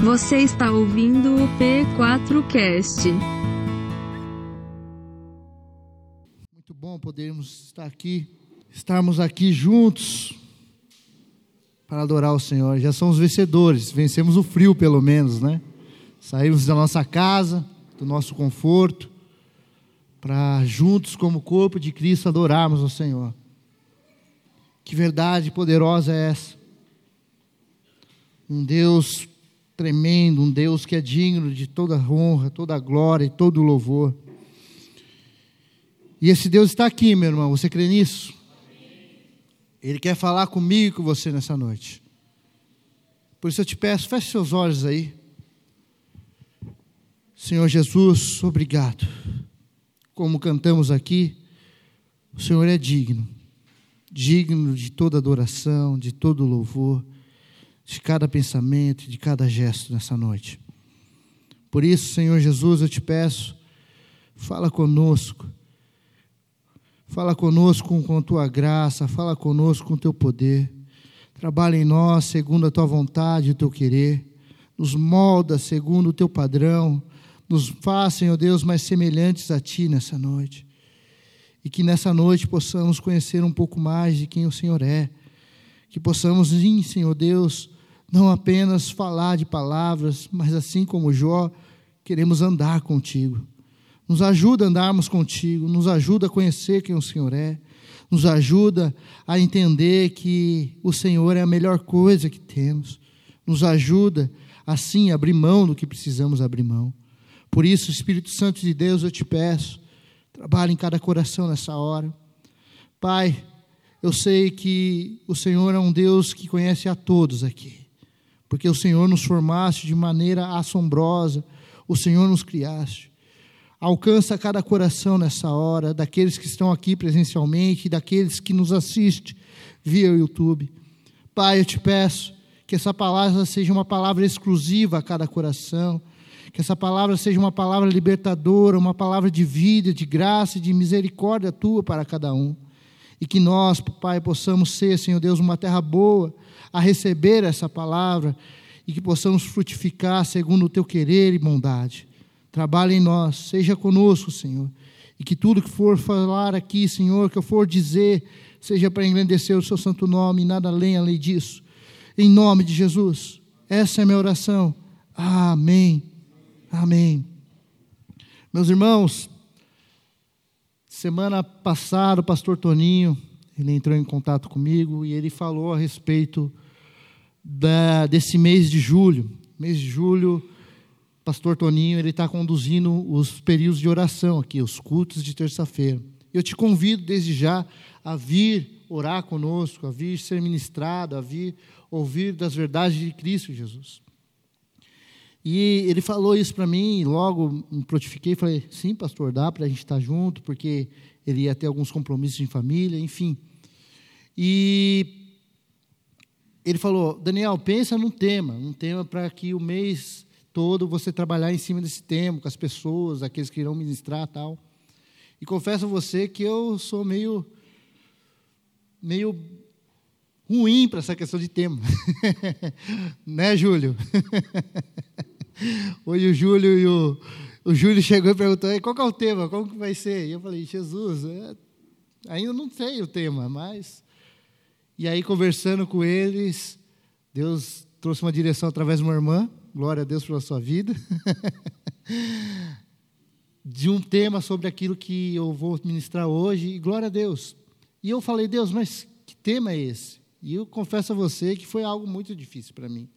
Você está ouvindo o P4Cast. Muito bom podermos estar aqui, estarmos aqui juntos para adorar o Senhor. Já somos vencedores, vencemos o frio pelo menos, né? Saímos da nossa casa, do nosso conforto, para juntos, como corpo de Cristo, adorarmos o Senhor. Que verdade poderosa é essa? Um Deus tremendo, um Deus que é digno de toda honra, toda glória e todo louvor. E esse Deus está aqui, meu irmão, você crê nisso? Ele quer falar comigo e com você nessa noite. Por isso eu te peço, feche seus olhos aí. Senhor Jesus, obrigado. Como cantamos aqui, o Senhor é digno, digno de toda adoração, de todo louvor de cada pensamento, de cada gesto nessa noite. Por isso, Senhor Jesus, eu te peço, fala conosco. Fala conosco com a tua graça, fala conosco com o teu poder. Trabalha em nós segundo a tua vontade e o teu querer. Nos molda segundo o teu padrão. Nos faz, Senhor Deus, mais semelhantes a ti nessa noite. E que nessa noite possamos conhecer um pouco mais de quem o Senhor é. Que possamos, sim, Senhor Deus, não apenas falar de palavras, mas assim como Jó, queremos andar contigo. Nos ajuda a andarmos contigo, nos ajuda a conhecer quem o Senhor é, nos ajuda a entender que o Senhor é a melhor coisa que temos, nos ajuda, assim, a abrir mão do que precisamos abrir mão. Por isso, Espírito Santo de Deus, eu te peço, trabalhe em cada coração nessa hora. Pai, eu sei que o Senhor é um Deus que conhece a todos aqui porque o Senhor nos formaste de maneira assombrosa, o Senhor nos criaste. Alcança cada coração nessa hora, daqueles que estão aqui presencialmente daqueles que nos assistem via YouTube. Pai, eu te peço que essa palavra seja uma palavra exclusiva a cada coração, que essa palavra seja uma palavra libertadora, uma palavra de vida, de graça e de misericórdia tua para cada um. E que nós, Pai, possamos ser, Senhor Deus, uma terra boa, a receber essa palavra e que possamos frutificar segundo o teu querer e bondade. Trabalhe em nós, seja conosco, Senhor, e que tudo que for falar aqui, Senhor, que eu for dizer, seja para engrandecer o seu santo nome e nada além além disso. Em nome de Jesus. Essa é a minha oração. Amém. Amém. Meus irmãos, semana passada o pastor Toninho ele entrou em contato comigo e ele falou a respeito da, desse mês de julho. Mês de julho, pastor Toninho, ele está conduzindo os períodos de oração aqui, os cultos de terça-feira. Eu te convido desde já a vir orar conosco, a vir ser ministrado, a vir ouvir das verdades de Cristo Jesus. E ele falou isso para mim, e logo me prontifiquei, falei, sim, pastor, dá para a gente estar junto, porque ele ia ter alguns compromissos em família, enfim. E ele falou: Daniel, pensa num tema, um tema para que o mês todo você trabalhar em cima desse tema, com as pessoas, aqueles que irão ministrar tal. E confesso a você que eu sou meio, meio ruim para essa questão de tema. né, Júlio? Hoje o Júlio e o, o Júlio chegou e perguntou: qual é o tema? Como que vai ser? E eu falei: Jesus, é, ainda não sei o tema, mas e aí, conversando com eles, Deus trouxe uma direção através de uma irmã, glória a Deus pela sua vida, de um tema sobre aquilo que eu vou ministrar hoje, e glória a Deus. E eu falei, Deus, mas que tema é esse? E eu confesso a você que foi algo muito difícil para mim.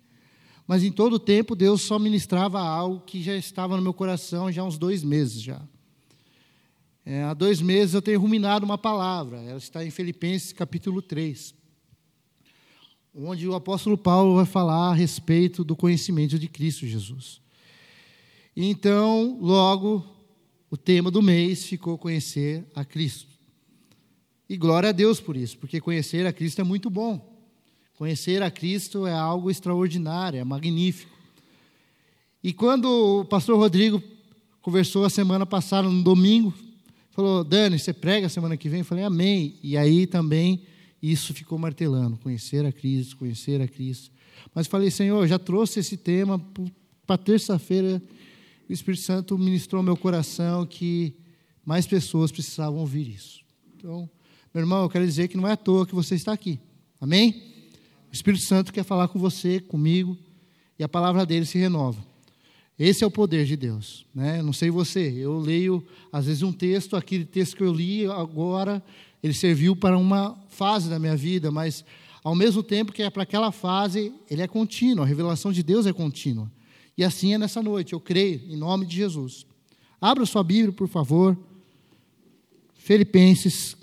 Mas em todo o tempo, Deus só ministrava algo que já estava no meu coração já há uns dois meses já. É, há dois meses eu tenho ruminado uma palavra, ela está em Filipenses capítulo 3 onde o apóstolo Paulo vai falar a respeito do conhecimento de Cristo Jesus. Então, logo, o tema do mês ficou conhecer a Cristo. E glória a Deus por isso, porque conhecer a Cristo é muito bom. Conhecer a Cristo é algo extraordinário, é magnífico. E quando o pastor Rodrigo conversou a semana passada, no domingo, falou: Dani, você prega a semana que vem? Eu falei: Amém. E aí também isso ficou martelando, conhecer a Cristo, conhecer a Cristo. Mas falei, Senhor, já trouxe esse tema para terça-feira. O Espírito Santo ministrou meu coração que mais pessoas precisavam ouvir isso. Então, meu irmão, eu quero dizer que não é à toa que você está aqui. Amém? O Espírito Santo quer falar com você, comigo, e a palavra dele se renova. Esse é o poder de Deus. Né? Não sei você, eu leio, às vezes, um texto, aquele texto que eu li agora, ele serviu para uma fase da minha vida, mas ao mesmo tempo que é para aquela fase, ele é contínuo, a revelação de Deus é contínua. E assim é nessa noite, eu creio, em nome de Jesus. Abra sua Bíblia, por favor. Filipenses.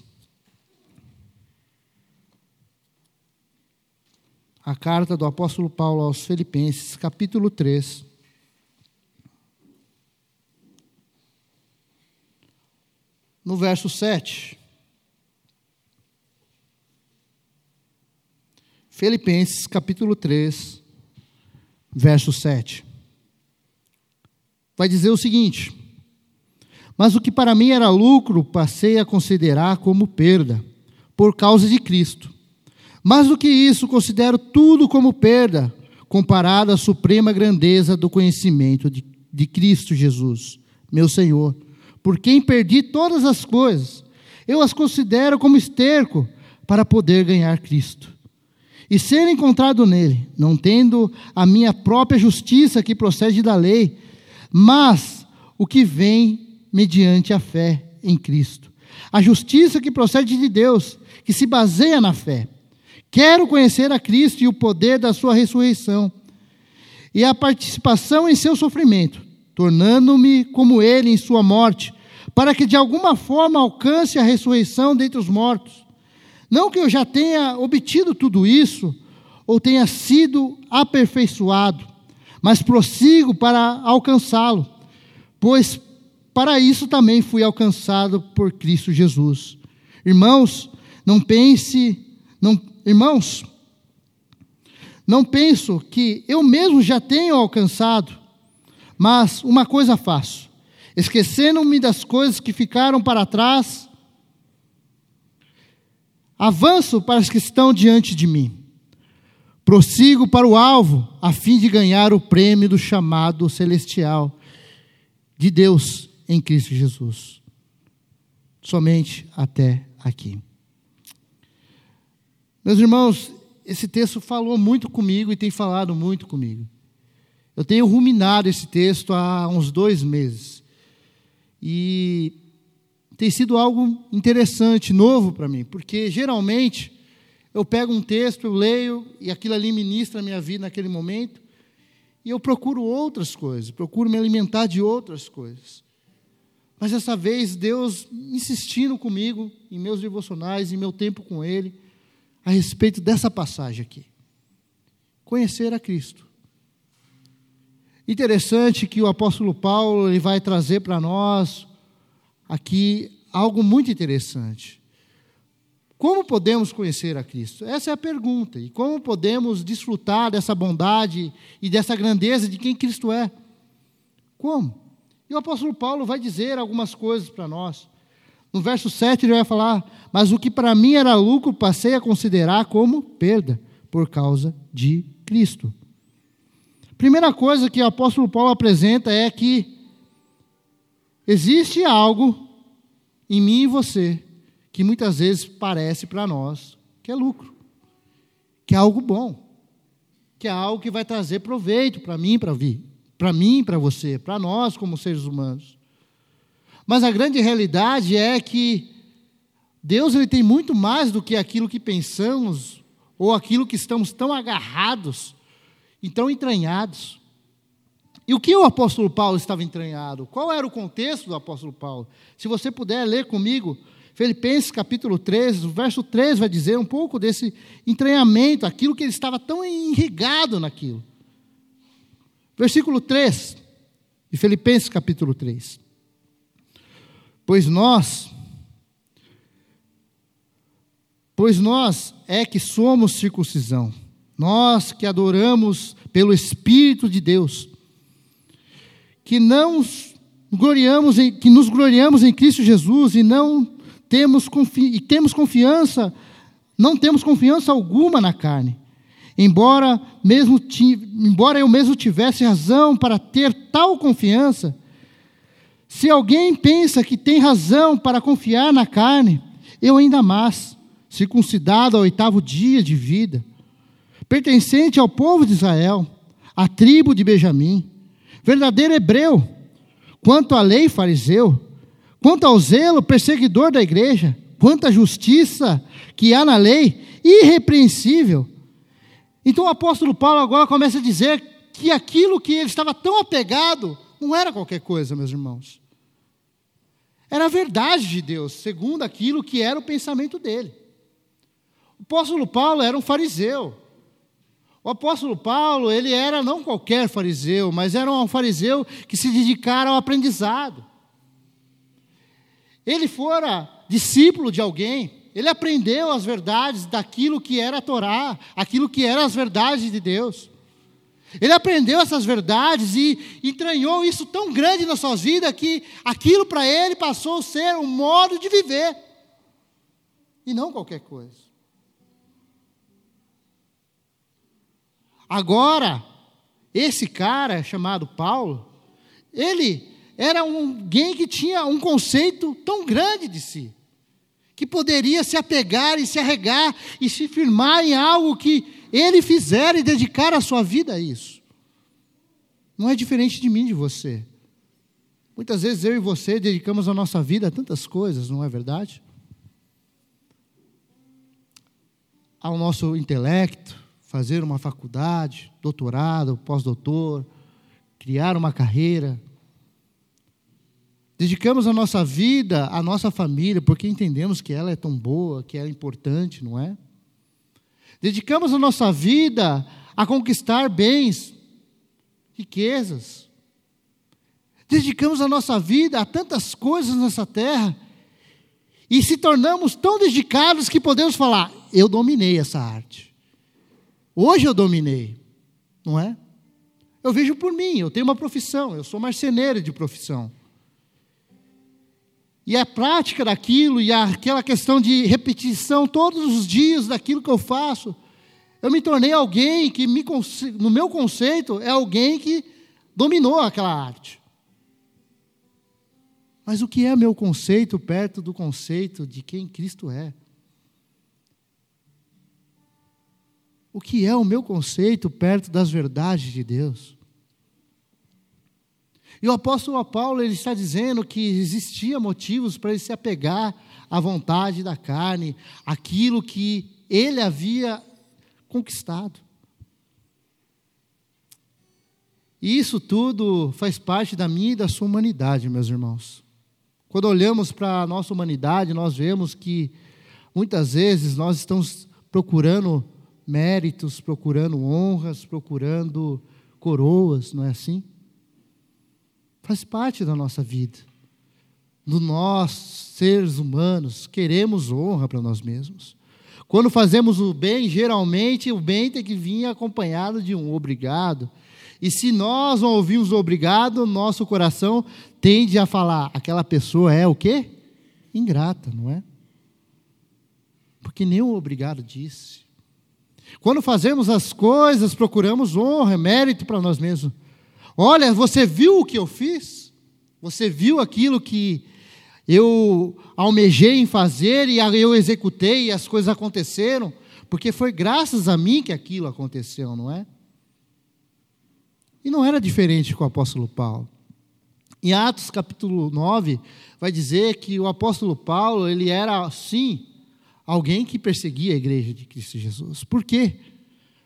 A carta do apóstolo Paulo aos Filipenses, capítulo 3. No verso 7. Filipenses capítulo 3, verso 7. Vai dizer o seguinte: Mas o que para mim era lucro, passei a considerar como perda, por causa de Cristo. Mais do que isso, considero tudo como perda, comparado à suprema grandeza do conhecimento de, de Cristo Jesus, meu Senhor, por quem perdi todas as coisas. Eu as considero como esterco para poder ganhar Cristo e ser encontrado nele, não tendo a minha própria justiça que procede da lei, mas o que vem mediante a fé em Cristo. A justiça que procede de Deus, que se baseia na fé. Quero conhecer a Cristo e o poder da sua ressurreição e a participação em seu sofrimento, tornando-me como ele em sua morte, para que de alguma forma alcance a ressurreição dentre os mortos. Não que eu já tenha obtido tudo isso, ou tenha sido aperfeiçoado, mas prossigo para alcançá-lo, pois para isso também fui alcançado por Cristo Jesus. Irmãos, não pense, não, irmãos, não penso que eu mesmo já tenho alcançado, mas uma coisa faço, esquecendo-me das coisas que ficaram para trás Avanço para os que estão diante de mim. Prossigo para o alvo, a fim de ganhar o prêmio do chamado celestial de Deus em Cristo Jesus. Somente até aqui. Meus irmãos, esse texto falou muito comigo e tem falado muito comigo. Eu tenho ruminado esse texto há uns dois meses. E tem sido algo interessante, novo para mim, porque geralmente eu pego um texto, eu leio e aquilo ali ministra a minha vida naquele momento, e eu procuro outras coisas, procuro me alimentar de outras coisas. Mas dessa vez Deus insistindo comigo em meus devocionais, em meu tempo com Ele, a respeito dessa passagem aqui. Conhecer a Cristo. Interessante que o apóstolo Paulo ele vai trazer para nós aqui algo muito interessante. Como podemos conhecer a Cristo? Essa é a pergunta. E como podemos desfrutar dessa bondade e dessa grandeza de quem Cristo é? Como? E o apóstolo Paulo vai dizer algumas coisas para nós. No verso 7 ele vai falar: Mas o que para mim era lucro, passei a considerar como perda, por causa de Cristo. Primeira coisa que o apóstolo Paulo apresenta é que existe algo em mim e você, que muitas vezes parece para nós que é lucro, que é algo bom, que é algo que vai trazer proveito para mim, para vir, para mim, para você, para nós como seres humanos. Mas a grande realidade é que Deus ele tem muito mais do que aquilo que pensamos ou aquilo que estamos tão agarrados e tão entranhados. E o que o apóstolo Paulo estava entranhado? Qual era o contexto do apóstolo Paulo? Se você puder ler comigo, Filipenses capítulo 13, o verso 3 vai dizer um pouco desse entranhamento, aquilo que ele estava tão irrigado naquilo. Versículo 3 de Filipenses capítulo 3. Pois nós, pois nós é que somos circuncisão, nós que adoramos pelo Espírito de Deus que não gloriamos em, que nos gloriamos em Cristo Jesus e não temos, confi, e temos confiança, não temos confiança alguma na carne. embora, mesmo, embora eu mesmo tivesse razão para ter tal confiança, se alguém pensa que tem razão para confiar na carne, eu ainda mais, circuncidado ao oitavo dia de vida, pertencente ao povo de Israel, à tribo de Benjamim, verdadeiro hebreu, quanto à lei fariseu, quanto ao zelo perseguidor da igreja, quanto à justiça que há na lei, irrepreensível. Então o apóstolo Paulo agora começa a dizer que aquilo que ele estava tão apegado não era qualquer coisa, meus irmãos. Era a verdade de Deus, segundo aquilo que era o pensamento dele. O apóstolo Paulo era um fariseu. O apóstolo Paulo, ele era não qualquer fariseu, mas era um fariseu que se dedicara ao aprendizado. Ele fora discípulo de alguém, ele aprendeu as verdades daquilo que era a Torá, aquilo que eram as verdades de Deus. Ele aprendeu essas verdades e entranhou isso tão grande na sua vida que aquilo para ele passou a ser um modo de viver e não qualquer coisa. Agora, esse cara chamado Paulo, ele era alguém que tinha um conceito tão grande de si, que poderia se apegar e se arregar e se firmar em algo que ele fizer e dedicar a sua vida a isso. Não é diferente de mim, de você. Muitas vezes eu e você dedicamos a nossa vida a tantas coisas, não é verdade? Ao nosso intelecto, fazer uma faculdade, doutorado, pós-doutor, criar uma carreira. Dedicamos a nossa vida à nossa família, porque entendemos que ela é tão boa, que ela é importante, não é? Dedicamos a nossa vida a conquistar bens, riquezas. Dedicamos a nossa vida a tantas coisas nessa terra e se tornamos tão dedicados que podemos falar: eu dominei essa arte. Hoje eu dominei, não é? Eu vejo por mim, eu tenho uma profissão, eu sou marceneiro de profissão. E a prática daquilo, e aquela questão de repetição todos os dias daquilo que eu faço, eu me tornei alguém que, me, no meu conceito, é alguém que dominou aquela arte. Mas o que é meu conceito perto do conceito de quem Cristo é? O que é o meu conceito perto das verdades de Deus? E o apóstolo Paulo ele está dizendo que existia motivos para ele se apegar à vontade da carne, aquilo que ele havia conquistado. E isso tudo faz parte da minha e da sua humanidade, meus irmãos. Quando olhamos para a nossa humanidade, nós vemos que muitas vezes nós estamos procurando méritos, procurando honras, procurando coroas, não é assim? Faz parte da nossa vida. Do nós, seres humanos, queremos honra para nós mesmos. Quando fazemos o bem, geralmente o bem tem que vir acompanhado de um obrigado. E se nós não ouvimos obrigado, nosso coração tende a falar: aquela pessoa é o quê? Ingrata, não é? Porque nem o obrigado disse. Quando fazemos as coisas, procuramos honra, mérito para nós mesmos. Olha, você viu o que eu fiz? Você viu aquilo que eu almejei em fazer e eu executei e as coisas aconteceram, porque foi graças a mim que aquilo aconteceu, não é? E não era diferente com o apóstolo Paulo. Em Atos capítulo 9, vai dizer que o apóstolo Paulo, ele era, sim, alguém que perseguia a igreja de Cristo Jesus. Por quê?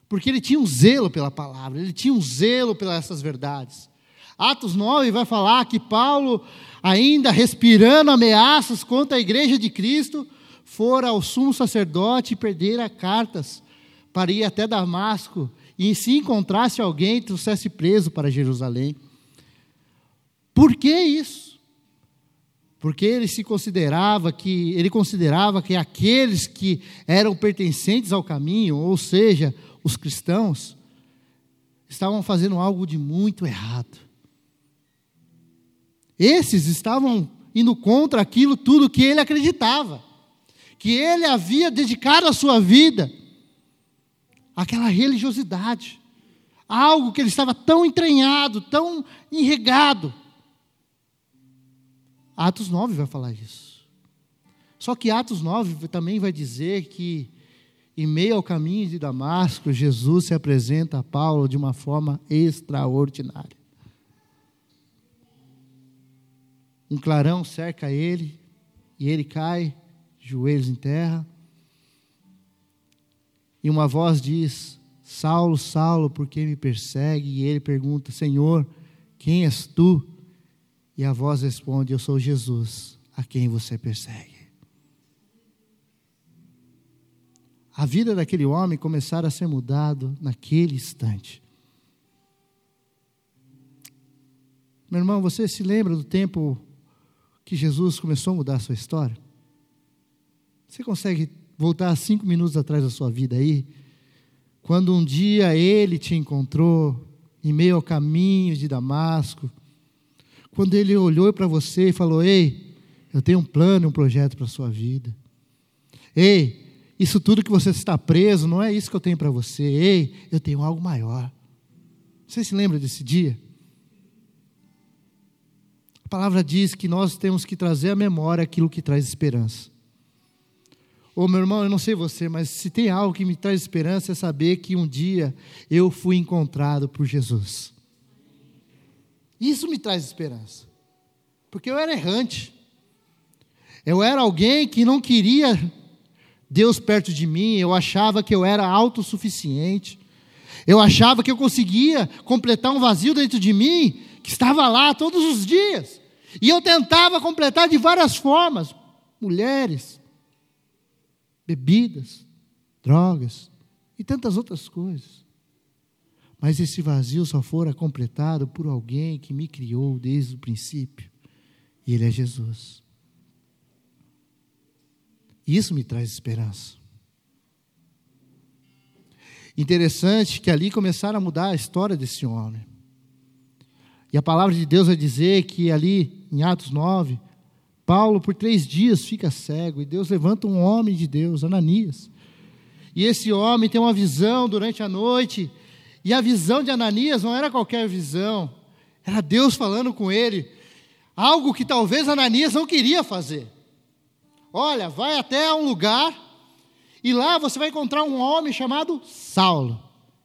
Porque ele tinha um zelo pela palavra, ele tinha um zelo pelas essas verdades. Atos 9 vai falar que Paulo ainda respirando ameaças contra a igreja de Cristo, fora ao sumo sacerdote e perdera cartas para ir até Damasco e se encontrasse alguém, trouxesse preso para Jerusalém. Por que isso? Porque ele se considerava que ele considerava que aqueles que eram pertencentes ao caminho, ou seja, os cristãos, estavam fazendo algo de muito errado. Esses estavam indo contra aquilo tudo que ele acreditava, que ele havia dedicado a sua vida aquela religiosidade, algo que ele estava tão entranhado, tão enregado. Atos 9 vai falar isso. Só que Atos 9 também vai dizer que, em meio ao caminho de Damasco, Jesus se apresenta a Paulo de uma forma extraordinária. Um clarão cerca ele, e ele cai, joelhos em terra. E uma voz diz: Saulo, Saulo, por que me persegue? E ele pergunta: Senhor, quem és tu? E a voz responde: Eu sou Jesus, a quem você persegue. A vida daquele homem começara a ser mudado naquele instante. Meu irmão, você se lembra do tempo que Jesus começou a mudar a sua história? Você consegue voltar cinco minutos atrás da sua vida aí? Quando um dia ele te encontrou em meio ao caminho de Damasco, quando ele olhou para você e falou: Ei, eu tenho um plano, um projeto para a sua vida. Ei, isso tudo que você está preso, não é isso que eu tenho para você. Ei, eu tenho algo maior. Você se lembra desse dia? A palavra diz que nós temos que trazer à memória aquilo que traz esperança. Ô meu irmão, eu não sei você, mas se tem algo que me traz esperança é saber que um dia eu fui encontrado por Jesus. Isso me traz esperança. Porque eu era errante. Eu era alguém que não queria Deus perto de mim, eu achava que eu era autossuficiente. Eu achava que eu conseguia completar um vazio dentro de mim que estava lá todos os dias. E eu tentava completar de várias formas. Mulheres, bebidas, drogas e tantas outras coisas. Mas esse vazio só fora completado por alguém que me criou desde o princípio. E Ele é Jesus. Isso me traz esperança. Interessante que ali começaram a mudar a história desse homem. E a palavra de Deus vai dizer que ali, em Atos 9, Paulo, por três dias, fica cego. E Deus levanta um homem de Deus, Ananias. E esse homem tem uma visão durante a noite e a visão de Ananias não era qualquer visão, era Deus falando com ele, algo que talvez Ananias não queria fazer. Olha, vai até um lugar e lá você vai encontrar um homem chamado Saulo.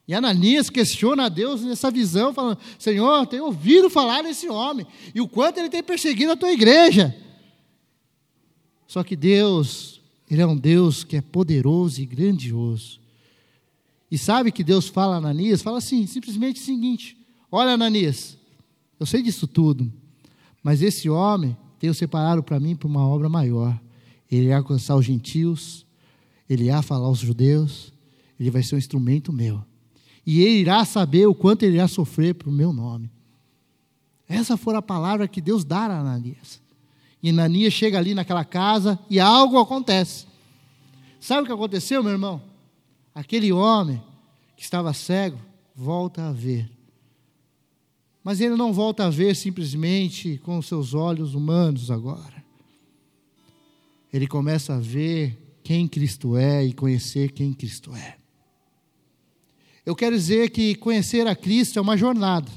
E Ananias questiona a Deus nessa visão, falando: Senhor, tenho ouvido falar desse homem e o quanto ele tem perseguido a tua igreja. Só que Deus, Ele é um Deus que é poderoso e grandioso. E sabe que Deus fala a Ananias? Fala assim, simplesmente o seguinte: Olha, Ananias, eu sei disso tudo, mas esse homem tenho separado para mim para uma obra maior. Ele ia alcançar os gentios, ele ia falar aos judeus, ele vai ser um instrumento meu. E ele irá saber o quanto ele irá sofrer para o meu nome. Essa foi a palavra que Deus dá a Ananias. E Ananias chega ali naquela casa e algo acontece. Sabe o que aconteceu, meu irmão? Aquele homem que estava cego volta a ver. Mas ele não volta a ver simplesmente com os seus olhos humanos agora. Ele começa a ver quem Cristo é e conhecer quem Cristo é. Eu quero dizer que conhecer a Cristo é uma jornada.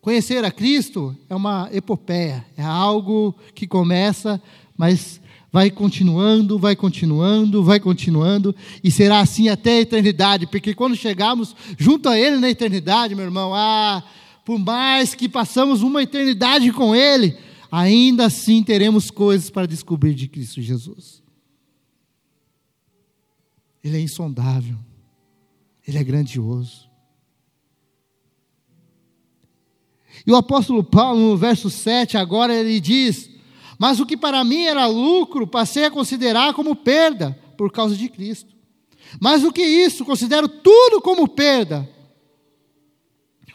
Conhecer a Cristo é uma epopeia, é algo que começa, mas vai continuando, vai continuando, vai continuando, e será assim até a eternidade, porque quando chegarmos junto a Ele na eternidade, meu irmão, ah, por mais que passamos uma eternidade com Ele, ainda assim teremos coisas para descobrir de Cristo Jesus. Ele é insondável, Ele é grandioso. E o apóstolo Paulo, no verso 7, agora ele diz: mas o que para mim era lucro, passei a considerar como perda por causa de Cristo. Mais do que isso, considero tudo como perda,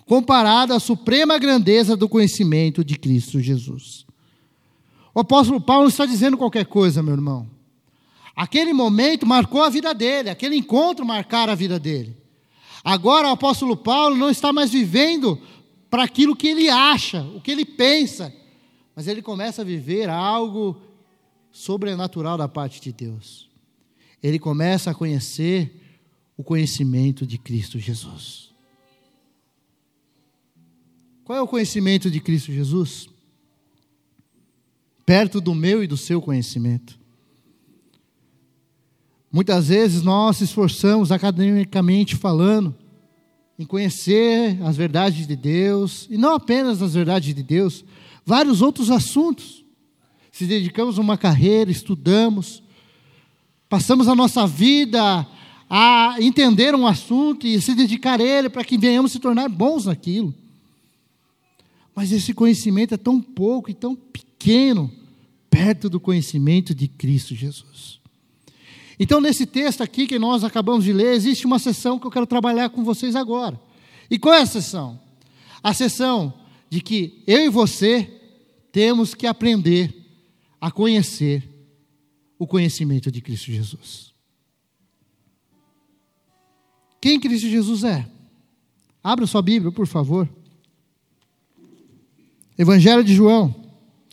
comparado à suprema grandeza do conhecimento de Cristo Jesus. O apóstolo Paulo não está dizendo qualquer coisa, meu irmão. Aquele momento marcou a vida dele, aquele encontro marcar a vida dele. Agora o apóstolo Paulo não está mais vivendo para aquilo que ele acha, o que ele pensa, mas ele começa a viver algo sobrenatural da parte de Deus. Ele começa a conhecer o conhecimento de Cristo Jesus. Qual é o conhecimento de Cristo Jesus? Perto do meu e do seu conhecimento. Muitas vezes nós se esforçamos academicamente falando em conhecer as verdades de Deus, e não apenas as verdades de Deus, vários outros assuntos. Se dedicamos a uma carreira, estudamos, passamos a nossa vida a entender um assunto e se dedicar a ele para que venhamos se tornar bons naquilo. Mas esse conhecimento é tão pouco e tão pequeno perto do conhecimento de Cristo Jesus. Então, nesse texto aqui que nós acabamos de ler, existe uma sessão que eu quero trabalhar com vocês agora. E qual é a sessão? A sessão de que eu e você temos que aprender a conhecer o conhecimento de Cristo Jesus. Quem Cristo Jesus é? Abra sua Bíblia, por favor. Evangelho de João,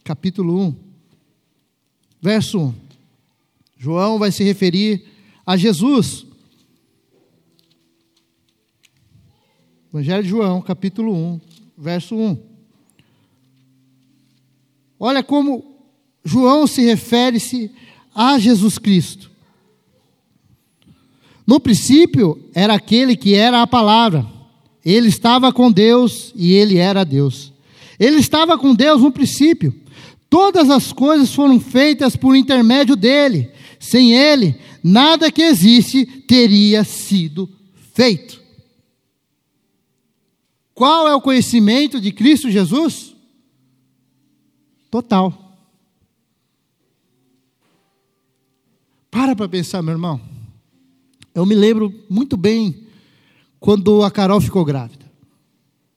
capítulo 1, verso 1. João vai se referir a Jesus. Evangelho de João, capítulo 1, verso 1. Olha como João se refere-se a Jesus Cristo. No princípio era aquele que era a palavra. Ele estava com Deus e ele era Deus. Ele estava com Deus no princípio. Todas as coisas foram feitas por intermédio dele. Sem ele, nada que existe teria sido feito. Qual é o conhecimento de Cristo Jesus? Total. Para para pensar, meu irmão. Eu me lembro muito bem quando a Carol ficou grávida,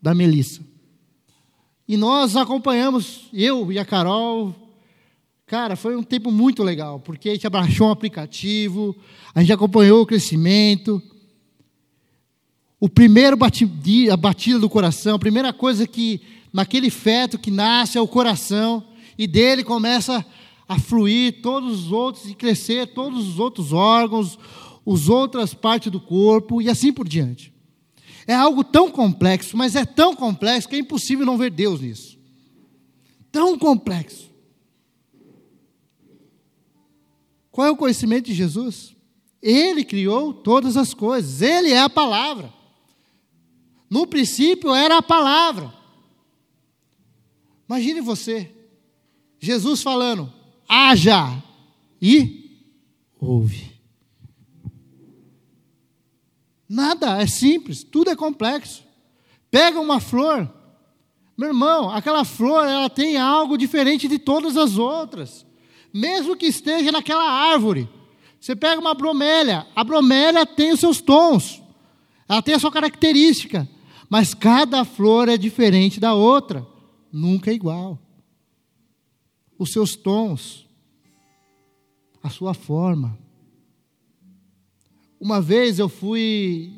da Melissa. E nós acompanhamos, eu e a Carol, cara, foi um tempo muito legal, porque a gente abaixou um aplicativo, a gente acompanhou o crescimento. O primeiro batida, do coração, a primeira coisa que, naquele feto que nasce é o coração, e dele começa a fluir todos os outros, e crescer todos os outros órgãos, as outras partes do corpo e assim por diante. É algo tão complexo, mas é tão complexo que é impossível não ver Deus nisso. Tão complexo. Qual é o conhecimento de Jesus? Ele criou todas as coisas, ele é a palavra. No princípio era a palavra. Imagine você, Jesus falando: haja e ouve. Nada, é simples, tudo é complexo. Pega uma flor, meu irmão, aquela flor ela tem algo diferente de todas as outras, mesmo que esteja naquela árvore. Você pega uma bromélia, a bromélia tem os seus tons, ela tem a sua característica, mas cada flor é diferente da outra, nunca é igual. Os seus tons, a sua forma. Uma vez eu fui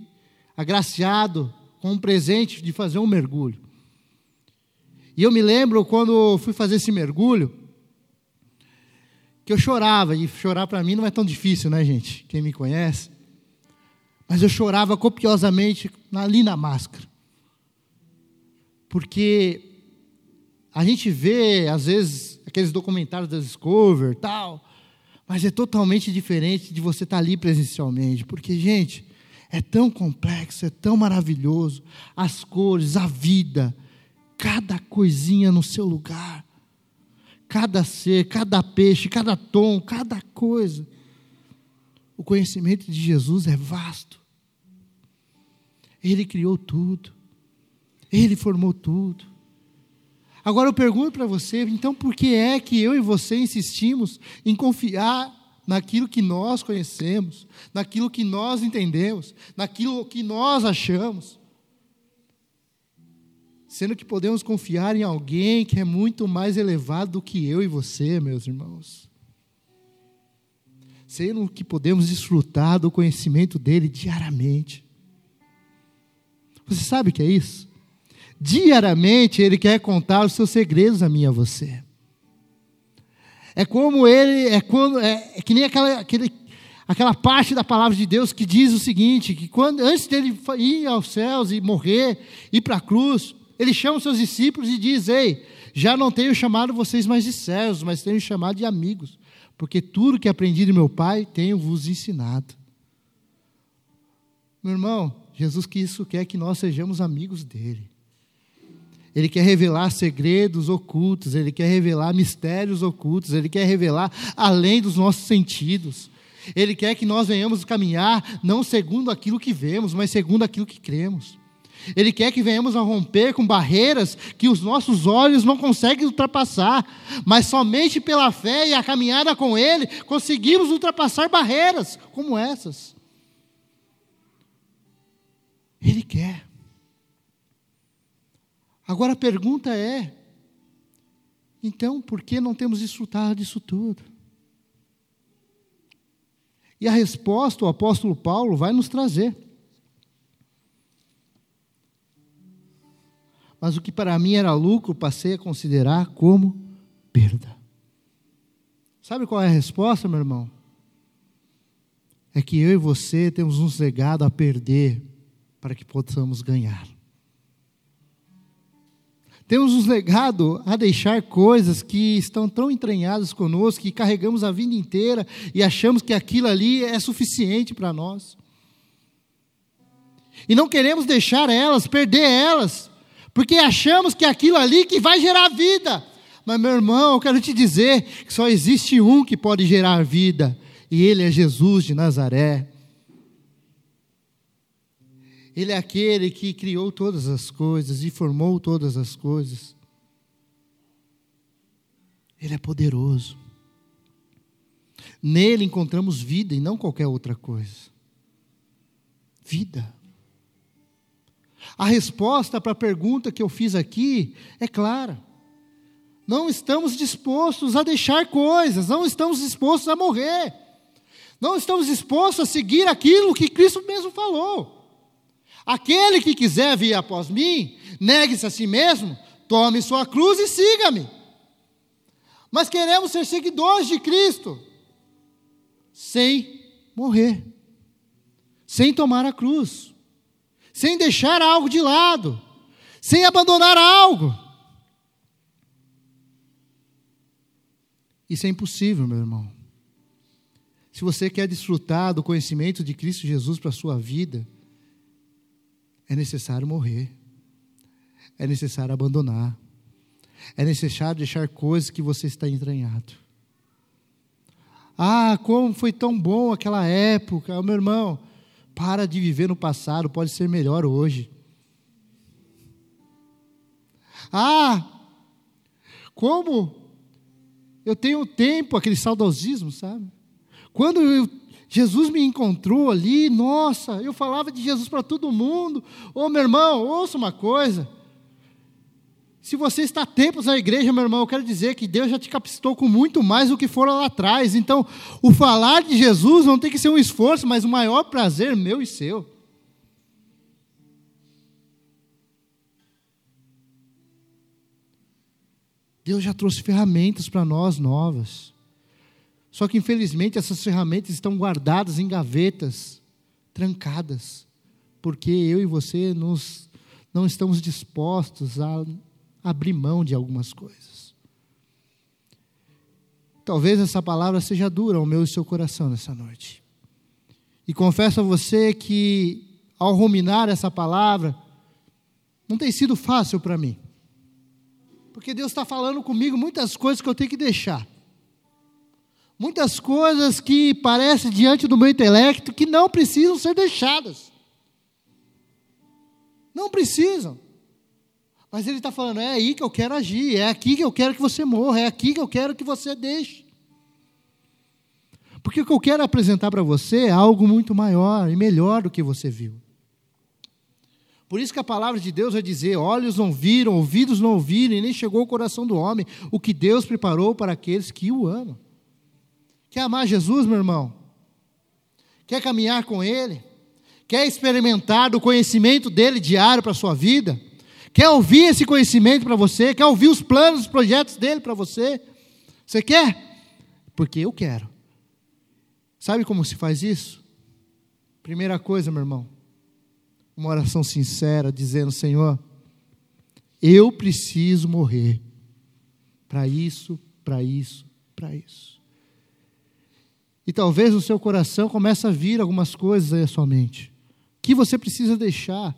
agraciado com um presente de fazer um mergulho. E eu me lembro quando fui fazer esse mergulho, que eu chorava, e chorar para mim não é tão difícil, né, gente? Quem me conhece. Mas eu chorava copiosamente ali na máscara. Porque a gente vê, às vezes, aqueles documentários da Discover tal, mas é totalmente diferente de você estar ali presencialmente, porque, gente, é tão complexo, é tão maravilhoso, as cores, a vida, cada coisinha no seu lugar, cada ser, cada peixe, cada tom, cada coisa. O conhecimento de Jesus é vasto. Ele criou tudo, ele formou tudo. Agora eu pergunto para você, então por que é que eu e você insistimos em confiar naquilo que nós conhecemos, naquilo que nós entendemos, naquilo que nós achamos? Sendo que podemos confiar em alguém que é muito mais elevado do que eu e você, meus irmãos. Sendo que podemos desfrutar do conhecimento dele diariamente. Você sabe o que é isso? Diariamente Ele quer contar os seus segredos a mim e a você. É como Ele, é, quando, é, é que nem aquela, aquele, aquela parte da palavra de Deus que diz o seguinte: que quando, antes dele ir aos céus e morrer, ir para a cruz, ele chama os seus discípulos e diz: Ei, já não tenho chamado vocês mais de servos, mas tenho chamado de amigos, porque tudo que aprendi do meu Pai tenho vos ensinado. Meu irmão, Jesus que isso quer que nós sejamos amigos dele. Ele quer revelar segredos ocultos, ele quer revelar mistérios ocultos, ele quer revelar além dos nossos sentidos. Ele quer que nós venhamos caminhar não segundo aquilo que vemos, mas segundo aquilo que cremos. Ele quer que venhamos a romper com barreiras que os nossos olhos não conseguem ultrapassar, mas somente pela fé e a caminhada com Ele conseguimos ultrapassar barreiras como essas. Ele quer. Agora a pergunta é: então, por que não temos desfrutado disso tudo? E a resposta o apóstolo Paulo vai nos trazer. Mas o que para mim era lucro, passei a considerar como perda. Sabe qual é a resposta, meu irmão? É que eu e você temos um legado a perder para que possamos ganhar. Temos um legado a deixar coisas que estão tão entranhadas conosco, que carregamos a vida inteira e achamos que aquilo ali é suficiente para nós. E não queremos deixar elas, perder elas, porque achamos que aquilo ali que vai gerar vida. Mas, meu irmão, eu quero te dizer que só existe um que pode gerar vida, e ele é Jesus de Nazaré. Ele é aquele que criou todas as coisas e formou todas as coisas. Ele é poderoso. Nele encontramos vida e não qualquer outra coisa. Vida. A resposta para a pergunta que eu fiz aqui é clara. Não estamos dispostos a deixar coisas, não estamos dispostos a morrer, não estamos dispostos a seguir aquilo que Cristo mesmo falou. Aquele que quiser vir após mim, negue-se a si mesmo, tome sua cruz e siga-me. Mas queremos ser seguidores de Cristo, sem morrer, sem tomar a cruz, sem deixar algo de lado, sem abandonar algo. Isso é impossível, meu irmão. Se você quer desfrutar do conhecimento de Cristo Jesus para a sua vida, é necessário morrer, é necessário abandonar, é necessário deixar coisas que você está entranhado. Ah, como foi tão bom aquela época, meu irmão, para de viver no passado, pode ser melhor hoje. Ah, como eu tenho tempo, aquele saudosismo, sabe? Quando eu Jesus me encontrou ali, nossa, eu falava de Jesus para todo mundo. Ô meu irmão, ouça uma coisa. Se você está há tempos na igreja, meu irmão, eu quero dizer que Deus já te capacitou com muito mais do que fora lá atrás. Então, o falar de Jesus não tem que ser um esforço, mas o maior prazer meu e seu. Deus já trouxe ferramentas para nós novas. Só que, infelizmente, essas ferramentas estão guardadas em gavetas, trancadas, porque eu e você nos, não estamos dispostos a abrir mão de algumas coisas. Talvez essa palavra seja dura ao meu e seu coração nessa noite. E confesso a você que, ao ruminar essa palavra, não tem sido fácil para mim. Porque Deus está falando comigo muitas coisas que eu tenho que deixar. Muitas coisas que parecem diante do meu intelecto que não precisam ser deixadas. Não precisam. Mas ele está falando: é aí que eu quero agir, é aqui que eu quero que você morra, é aqui que eu quero que você deixe. Porque o que eu quero apresentar para você é algo muito maior e melhor do que você viu. Por isso que a palavra de Deus vai dizer: olhos não viram, ouvidos não ouviram, e nem chegou ao coração do homem o que Deus preparou para aqueles que o amam. Quer amar Jesus, meu irmão? Quer caminhar com Ele? Quer experimentar do conhecimento dele diário para a sua vida? Quer ouvir esse conhecimento para você? Quer ouvir os planos, os projetos dele para você? Você quer? Porque eu quero. Sabe como se faz isso? Primeira coisa, meu irmão, uma oração sincera, dizendo: Senhor, eu preciso morrer para isso, para isso, para isso. E talvez no seu coração comece a vir algumas coisas aí à sua mente, que você precisa deixar.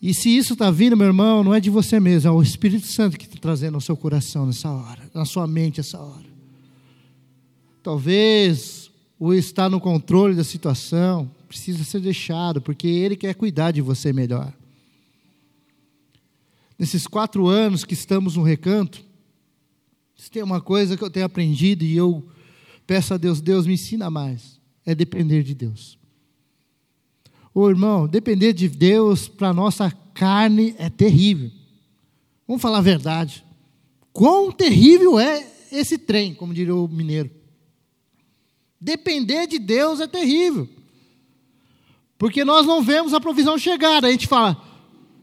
E se isso está vindo, meu irmão, não é de você mesmo, é o Espírito Santo que está trazendo ao seu coração nessa hora, na sua mente essa hora. Talvez o estar no controle da situação precisa ser deixado, porque Ele quer cuidar de você melhor. Nesses quatro anos que estamos no recanto, se tem uma coisa que eu tenho aprendido e eu peço a Deus, Deus me ensina mais, é depender de Deus. Ô irmão, depender de Deus para nossa carne é terrível. Vamos falar a verdade. Quão terrível é esse trem, como diria o mineiro. Depender de Deus é terrível. Porque nós não vemos a provisão chegar. A gente fala,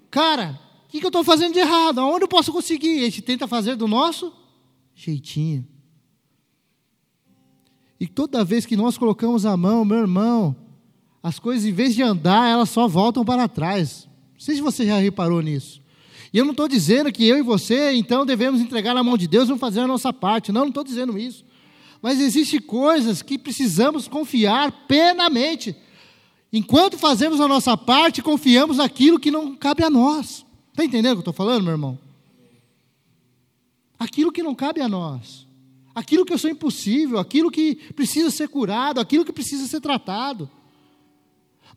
cara, o que, que eu estou fazendo de errado? Aonde eu posso conseguir? A gente tenta fazer do nosso jeitinho. E toda vez que nós colocamos a mão, meu irmão, as coisas, em vez de andar, elas só voltam para trás. Não sei se você já reparou nisso. E eu não estou dizendo que eu e você, então, devemos entregar na mão de Deus e fazer a nossa parte. Não, não estou dizendo isso. Mas existem coisas que precisamos confiar plenamente. Enquanto fazemos a nossa parte, confiamos naquilo que não cabe a nós. Está entendendo o que eu estou falando, meu irmão? Aquilo que não cabe a nós. Aquilo que eu sou impossível, aquilo que precisa ser curado, aquilo que precisa ser tratado.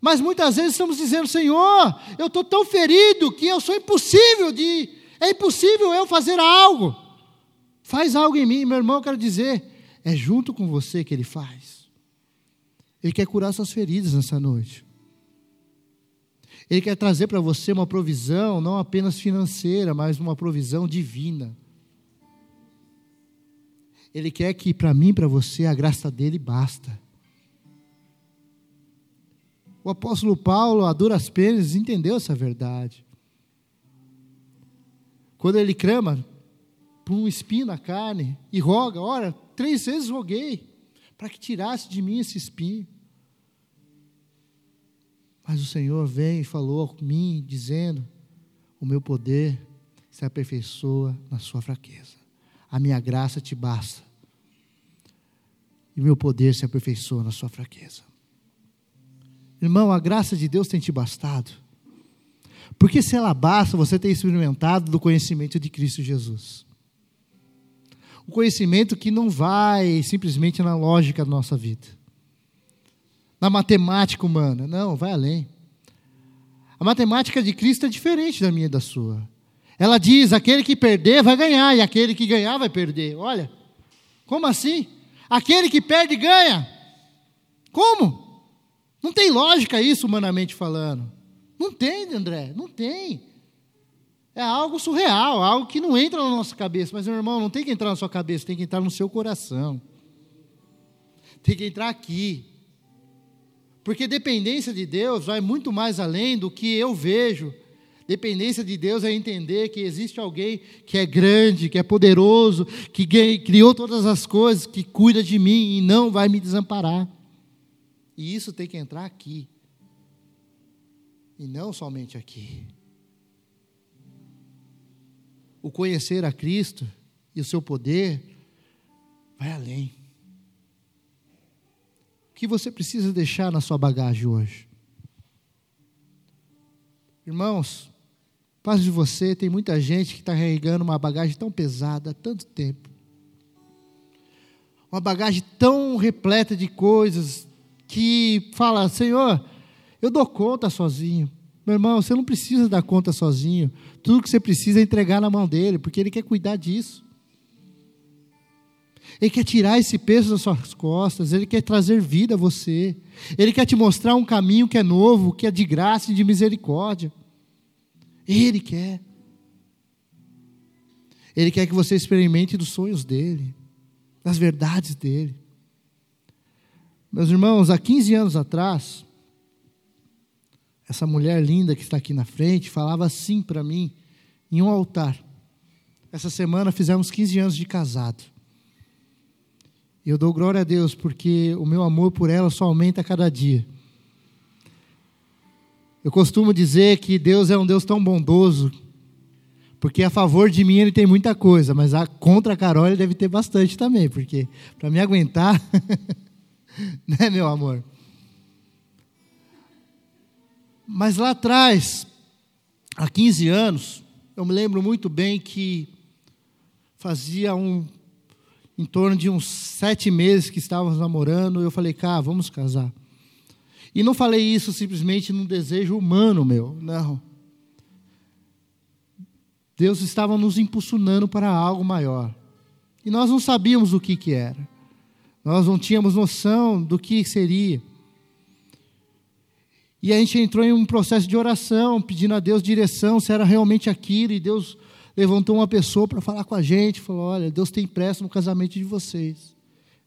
Mas muitas vezes estamos dizendo, Senhor, eu estou tão ferido que eu sou impossível de. É impossível eu fazer algo. Faz algo em mim, meu irmão, eu quero dizer, é junto com você que Ele faz. Ele quer curar suas feridas nessa noite. Ele quer trazer para você uma provisão, não apenas financeira, mas uma provisão divina. Ele quer que para mim, para você, a graça dele basta. O apóstolo Paulo, a duras penas, entendeu essa verdade. Quando ele crama por um espinho na carne e roga, ora, três vezes roguei para que tirasse de mim esse espinho. Mas o Senhor veio e falou a mim, dizendo: O meu poder se aperfeiçoa na sua fraqueza. A minha graça te basta. E meu poder se aperfeiçoa na sua fraqueza. Irmão, a graça de Deus tem te bastado. Porque se ela basta, você tem experimentado do conhecimento de Cristo Jesus. O conhecimento que não vai simplesmente na lógica da nossa vida, na matemática humana, não, vai além. A matemática de Cristo é diferente da minha e da sua. Ela diz: aquele que perder vai ganhar, e aquele que ganhar vai perder. Olha, como assim? Aquele que perde ganha. Como? Não tem lógica isso, humanamente falando. Não tem, André, não tem. É algo surreal, algo que não entra na nossa cabeça. Mas, meu irmão, não tem que entrar na sua cabeça, tem que entrar no seu coração. Tem que entrar aqui. Porque dependência de Deus vai muito mais além do que eu vejo. Dependência de Deus é entender que existe alguém que é grande, que é poderoso, que criou todas as coisas, que cuida de mim e não vai me desamparar. E isso tem que entrar aqui. E não somente aqui. O conhecer a Cristo e o seu poder vai além. O que você precisa deixar na sua bagagem hoje? Irmãos, paz de você, tem muita gente que está carregando uma bagagem tão pesada há tanto tempo. Uma bagagem tão repleta de coisas, que fala: Senhor, eu dou conta sozinho. Meu irmão, você não precisa dar conta sozinho. Tudo que você precisa é entregar na mão dele, porque ele quer cuidar disso. Ele quer tirar esse peso das suas costas, ele quer trazer vida a você. Ele quer te mostrar um caminho que é novo, que é de graça e de misericórdia. Ele quer. Ele quer que você experimente dos sonhos dele, das verdades dele. Meus irmãos, há 15 anos atrás, essa mulher linda que está aqui na frente falava assim para mim, em um altar. Essa semana fizemos 15 anos de casado. E eu dou glória a Deus porque o meu amor por ela só aumenta a cada dia. Eu costumo dizer que Deus é um Deus tão bondoso, porque a favor de mim ele tem muita coisa, mas a, contra a Carol ele deve ter bastante também, porque para me aguentar, né, meu amor? Mas lá atrás, há 15 anos, eu me lembro muito bem que fazia um, em torno de uns sete meses que estávamos namorando, eu falei, cá, vamos casar. E não falei isso simplesmente num desejo humano meu, não. Deus estava nos impulsionando para algo maior. E nós não sabíamos o que, que era. Nós não tínhamos noção do que seria. E a gente entrou em um processo de oração, pedindo a Deus direção, se era realmente aquilo, e Deus levantou uma pessoa para falar com a gente, falou: Olha, Deus tem pressa no casamento de vocês.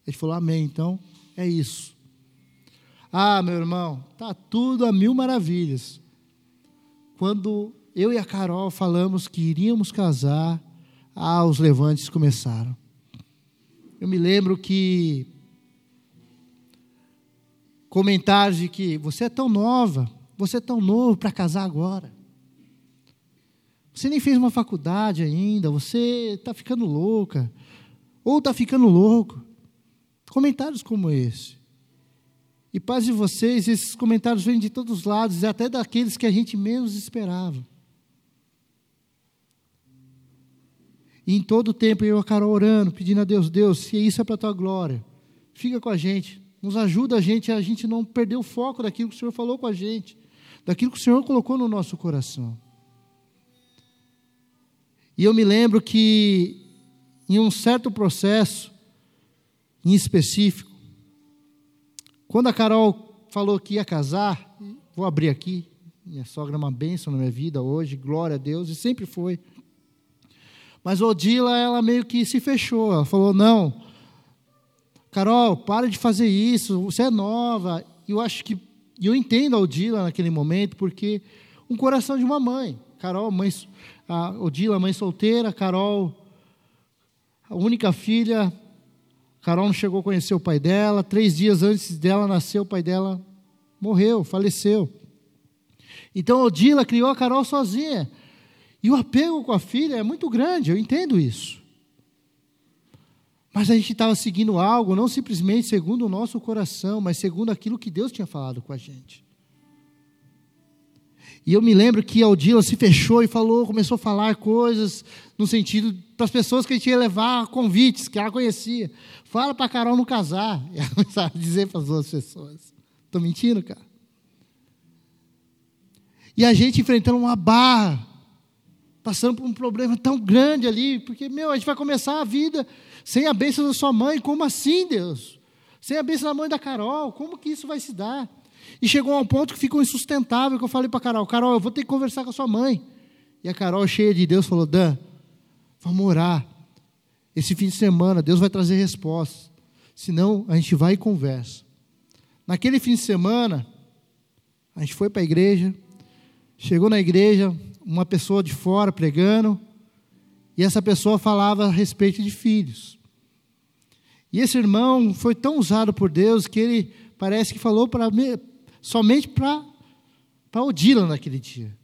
A gente falou: Amém. Então, é isso. Ah, meu irmão, tá tudo a mil maravilhas. Quando eu e a Carol falamos que iríamos casar, ah, os levantes começaram. Eu me lembro que comentários de que você é tão nova, você é tão novo para casar agora. Você nem fez uma faculdade ainda, você está ficando louca, ou está ficando louco. Comentários como esse. E paz de vocês, esses comentários vêm de todos os lados, e até daqueles que a gente menos esperava. E em todo o tempo eu e a Carol orando, pedindo a Deus, Deus, se isso é para a tua glória, fica com a gente, nos ajuda a gente a gente não perder o foco daquilo que o Senhor falou com a gente, daquilo que o Senhor colocou no nosso coração. E eu me lembro que em um certo processo, em específico, quando a Carol falou que ia casar, vou abrir aqui, minha sogra é uma bênção na minha vida hoje, glória a Deus, e sempre foi. Mas Odila, ela meio que se fechou, ela falou: não, Carol, para de fazer isso, você é nova. E eu acho que, eu entendo a Odila naquele momento, porque um coração de uma mãe. Carol, mãe, a Odila, mãe solteira, Carol, a única filha, Carol não chegou a conhecer o pai dela. Três dias antes dela nascer, o pai dela morreu, faleceu. Então Odila criou a Carol sozinha. E o apego com a filha é muito grande, eu entendo isso. Mas a gente estava seguindo algo, não simplesmente segundo o nosso coração, mas segundo aquilo que Deus tinha falado com a gente. E eu me lembro que a Odila se fechou e falou, começou a falar coisas no sentido para as pessoas que a gente ia levar convites, que ela conhecia. Fala para Carol não casar. E ela começava a dizer para as outras pessoas. Estou mentindo, cara? E a gente enfrentando uma barra, passando por um problema tão grande ali, porque, meu, a gente vai começar a vida sem a bênção da sua mãe. Como assim, Deus? Sem a bênção da mãe da Carol, como que isso vai se dar? E chegou a um ponto que ficou insustentável, que eu falei para Carol, Carol, eu vou ter que conversar com a sua mãe. E a Carol, cheia de Deus, falou, Dan, vamos orar. Esse fim de semana, Deus vai trazer respostas. Senão, a gente vai e conversa. Naquele fim de semana, a gente foi para a igreja, chegou na igreja, uma pessoa de fora pregando, e essa pessoa falava a respeito de filhos. E esse irmão foi tão usado por Deus que ele parece que falou para somente para Odila naquele dia.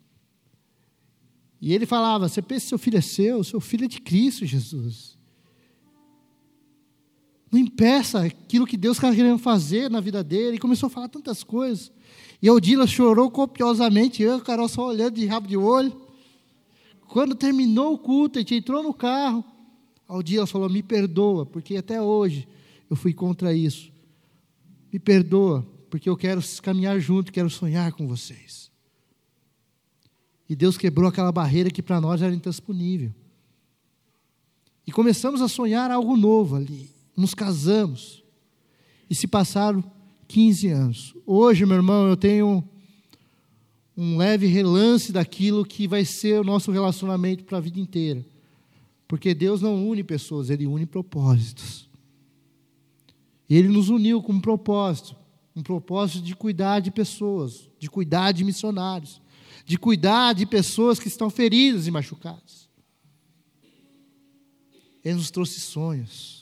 E ele falava: Você pensa que seu filho é seu? Seu filho é de Cristo, Jesus. Não impeça aquilo que Deus está querendo fazer na vida dele. E começou a falar tantas coisas. E a Odila chorou copiosamente. Eu e Carol só olhando de rabo de olho. Quando terminou o culto, a gente entrou no carro. A Odila falou: Me perdoa, porque até hoje eu fui contra isso. Me perdoa, porque eu quero caminhar junto, quero sonhar com vocês. E Deus quebrou aquela barreira que para nós era intransponível. E começamos a sonhar algo novo ali. Nos casamos. E se passaram 15 anos. Hoje, meu irmão, eu tenho um leve relance daquilo que vai ser o nosso relacionamento para a vida inteira. Porque Deus não une pessoas, Ele une propósitos. E Ele nos uniu com um propósito um propósito de cuidar de pessoas, de cuidar de missionários, de cuidar de pessoas que estão feridas e machucadas. Ele nos trouxe sonhos.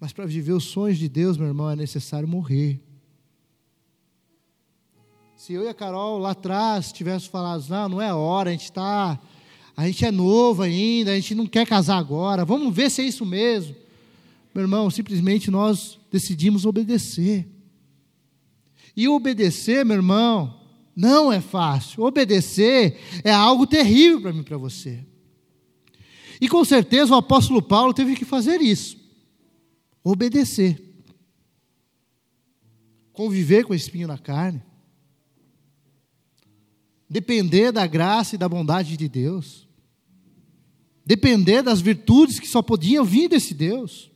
Mas para viver os sonhos de Deus, meu irmão, é necessário morrer. Se eu e a Carol lá atrás tivéssemos falado, não, não é hora, a gente está, a gente é novo ainda, a gente não quer casar agora, vamos ver se é isso mesmo. Meu irmão, simplesmente nós decidimos obedecer. E obedecer, meu irmão, não é fácil. Obedecer é algo terrível para mim e para você. E com certeza o apóstolo Paulo teve que fazer isso. Obedecer. Conviver com o espinho na carne. Depender da graça e da bondade de Deus. Depender das virtudes que só podiam vir desse Deus.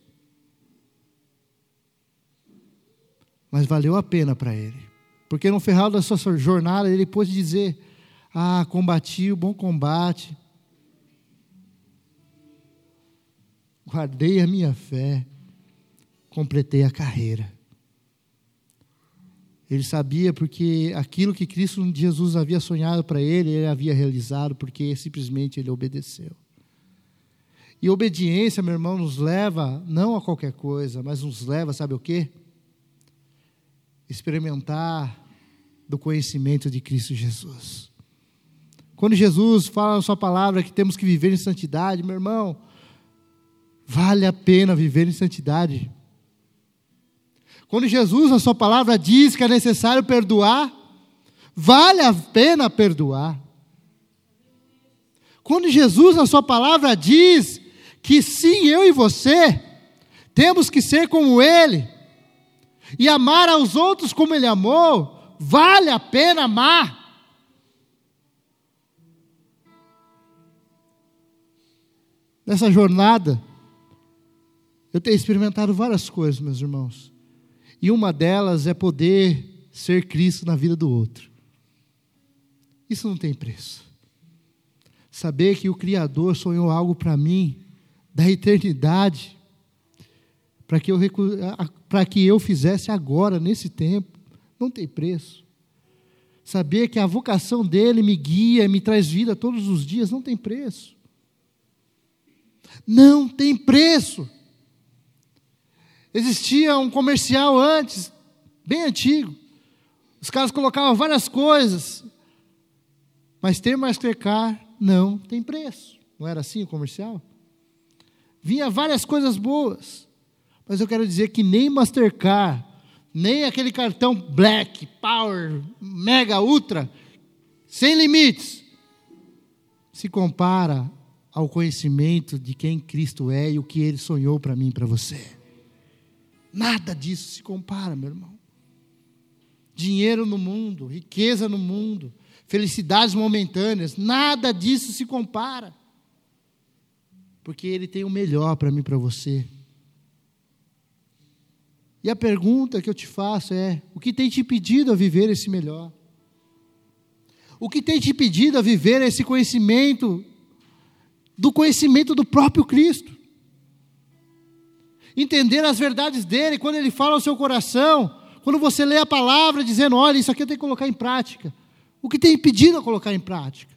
Mas valeu a pena para ele. Porque no final da sua jornada ele pôde dizer: Ah, combati o bom combate, guardei a minha fé, completei a carreira. Ele sabia porque aquilo que Cristo Jesus havia sonhado para ele, ele havia realizado, porque simplesmente ele obedeceu. E obediência, meu irmão, nos leva não a qualquer coisa, mas nos leva, sabe o quê? Experimentar do conhecimento de Cristo Jesus. Quando Jesus fala na sua palavra que temos que viver em santidade, meu irmão, Vale a pena viver em santidade. Quando Jesus, na Sua palavra, diz que é necessário perdoar, vale a pena perdoar. Quando Jesus, na Sua palavra, diz que sim, eu e você temos que ser como Ele e amar aos outros como Ele amou, vale a pena amar. Nessa jornada, eu tenho experimentado várias coisas, meus irmãos. E uma delas é poder ser Cristo na vida do outro. Isso não tem preço. Saber que o Criador sonhou algo para mim, da eternidade, para que, eu, para que eu fizesse agora, nesse tempo, não tem preço. Saber que a vocação dele me guia, me traz vida todos os dias, não tem preço. Não tem preço. Existia um comercial antes, bem antigo. Os caras colocavam várias coisas. Mas ter Mastercard não tem preço. Não era assim o comercial? Vinha várias coisas boas. Mas eu quero dizer que nem Mastercard, nem aquele cartão Black, Power, Mega, Ultra, sem limites, se compara ao conhecimento de quem Cristo é e o que Ele sonhou para mim e para você. Nada disso se compara, meu irmão. Dinheiro no mundo, riqueza no mundo, felicidades momentâneas, nada disso se compara. Porque Ele tem o melhor para mim e para você. E a pergunta que eu te faço é: o que tem te impedido a viver esse melhor? O que tem te impedido a viver esse conhecimento, do conhecimento do próprio Cristo? Entender as verdades dele, quando ele fala ao seu coração, quando você lê a palavra dizendo: olha, isso aqui eu tenho que colocar em prática. O que tem impedido a colocar em prática?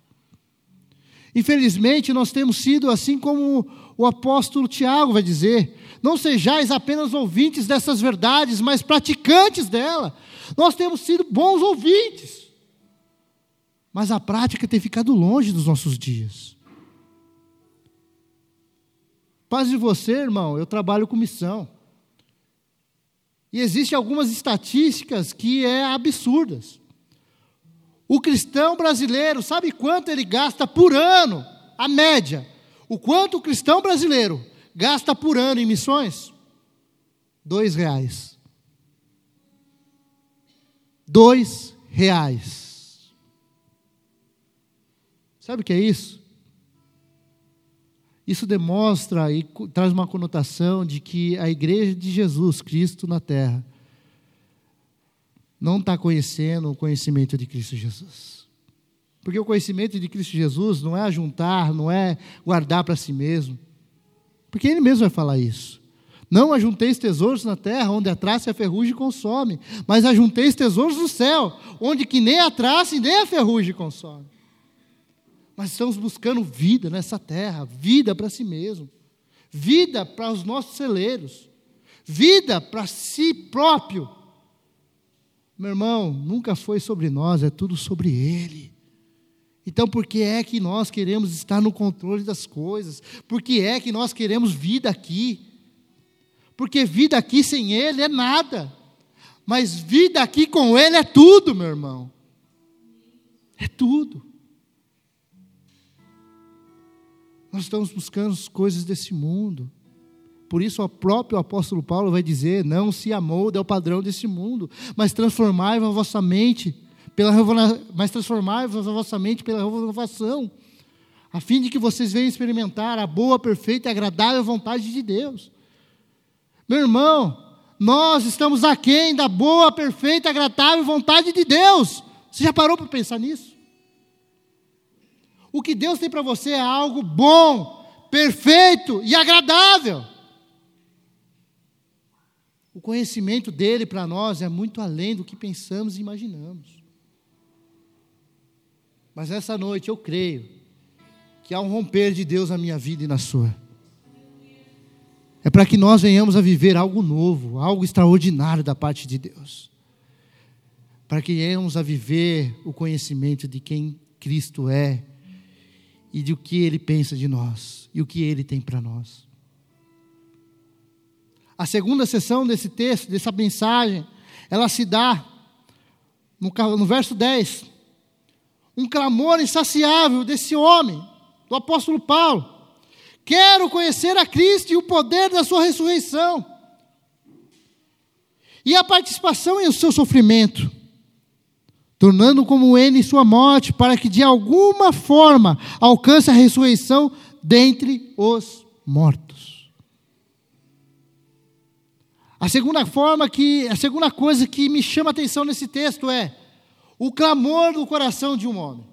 Infelizmente, nós temos sido assim como o apóstolo Tiago vai dizer: não sejais apenas ouvintes dessas verdades, mas praticantes dela. Nós temos sido bons ouvintes, mas a prática tem ficado longe dos nossos dias. Paz de você, irmão, eu trabalho com missão. E existem algumas estatísticas que é absurdas. O cristão brasileiro, sabe quanto ele gasta por ano? A média. O quanto o cristão brasileiro gasta por ano em missões? Dois reais. Dois reais. Sabe o que é isso? Isso demonstra e traz uma conotação de que a igreja de Jesus Cristo na terra não está conhecendo o conhecimento de Cristo Jesus. Porque o conhecimento de Cristo Jesus não é ajuntar, não é guardar para si mesmo. Porque ele mesmo vai falar isso. Não ajunteis tesouros na terra, onde a traça e a ferrugem consome, mas ajunteis tesouros no céu, onde que nem a traça e nem a ferrugem consome. Mas estamos buscando vida nessa terra, vida para si mesmo, vida para os nossos celeiros, vida para si próprio. Meu irmão, nunca foi sobre nós, é tudo sobre Ele. Então, por que é que nós queremos estar no controle das coisas? Por que é que nós queremos vida aqui? Porque vida aqui sem Ele é nada, mas vida aqui com Ele é tudo, meu irmão. É tudo. Nós estamos buscando as coisas desse mundo. Por isso o próprio apóstolo Paulo vai dizer: não se amolde ao padrão desse mundo, mas transformai a vossa mente pela mas transformai-vos a vossa mente pela renovação, a fim de que vocês venham experimentar a boa, perfeita e agradável vontade de Deus. Meu irmão, nós estamos aquém da boa, perfeita, agradável vontade de Deus. Você já parou para pensar nisso? O que Deus tem para você é algo bom, perfeito e agradável. O conhecimento dele para nós é muito além do que pensamos e imaginamos. Mas essa noite eu creio que há um romper de Deus na minha vida e na sua. É para que nós venhamos a viver algo novo, algo extraordinário da parte de Deus. Para que venhamos a viver o conhecimento de quem Cristo é e de o que Ele pensa de nós e o que Ele tem para nós. A segunda sessão desse texto, dessa mensagem, ela se dá no, no verso 10 um clamor insaciável desse homem, do apóstolo Paulo. Quero conhecer a Cristo e o poder da sua ressurreição. E a participação em seu sofrimento, tornando como ele sua morte, para que de alguma forma alcance a ressurreição dentre os mortos. A segunda forma que, a segunda coisa que me chama a atenção nesse texto é o clamor do coração de um homem.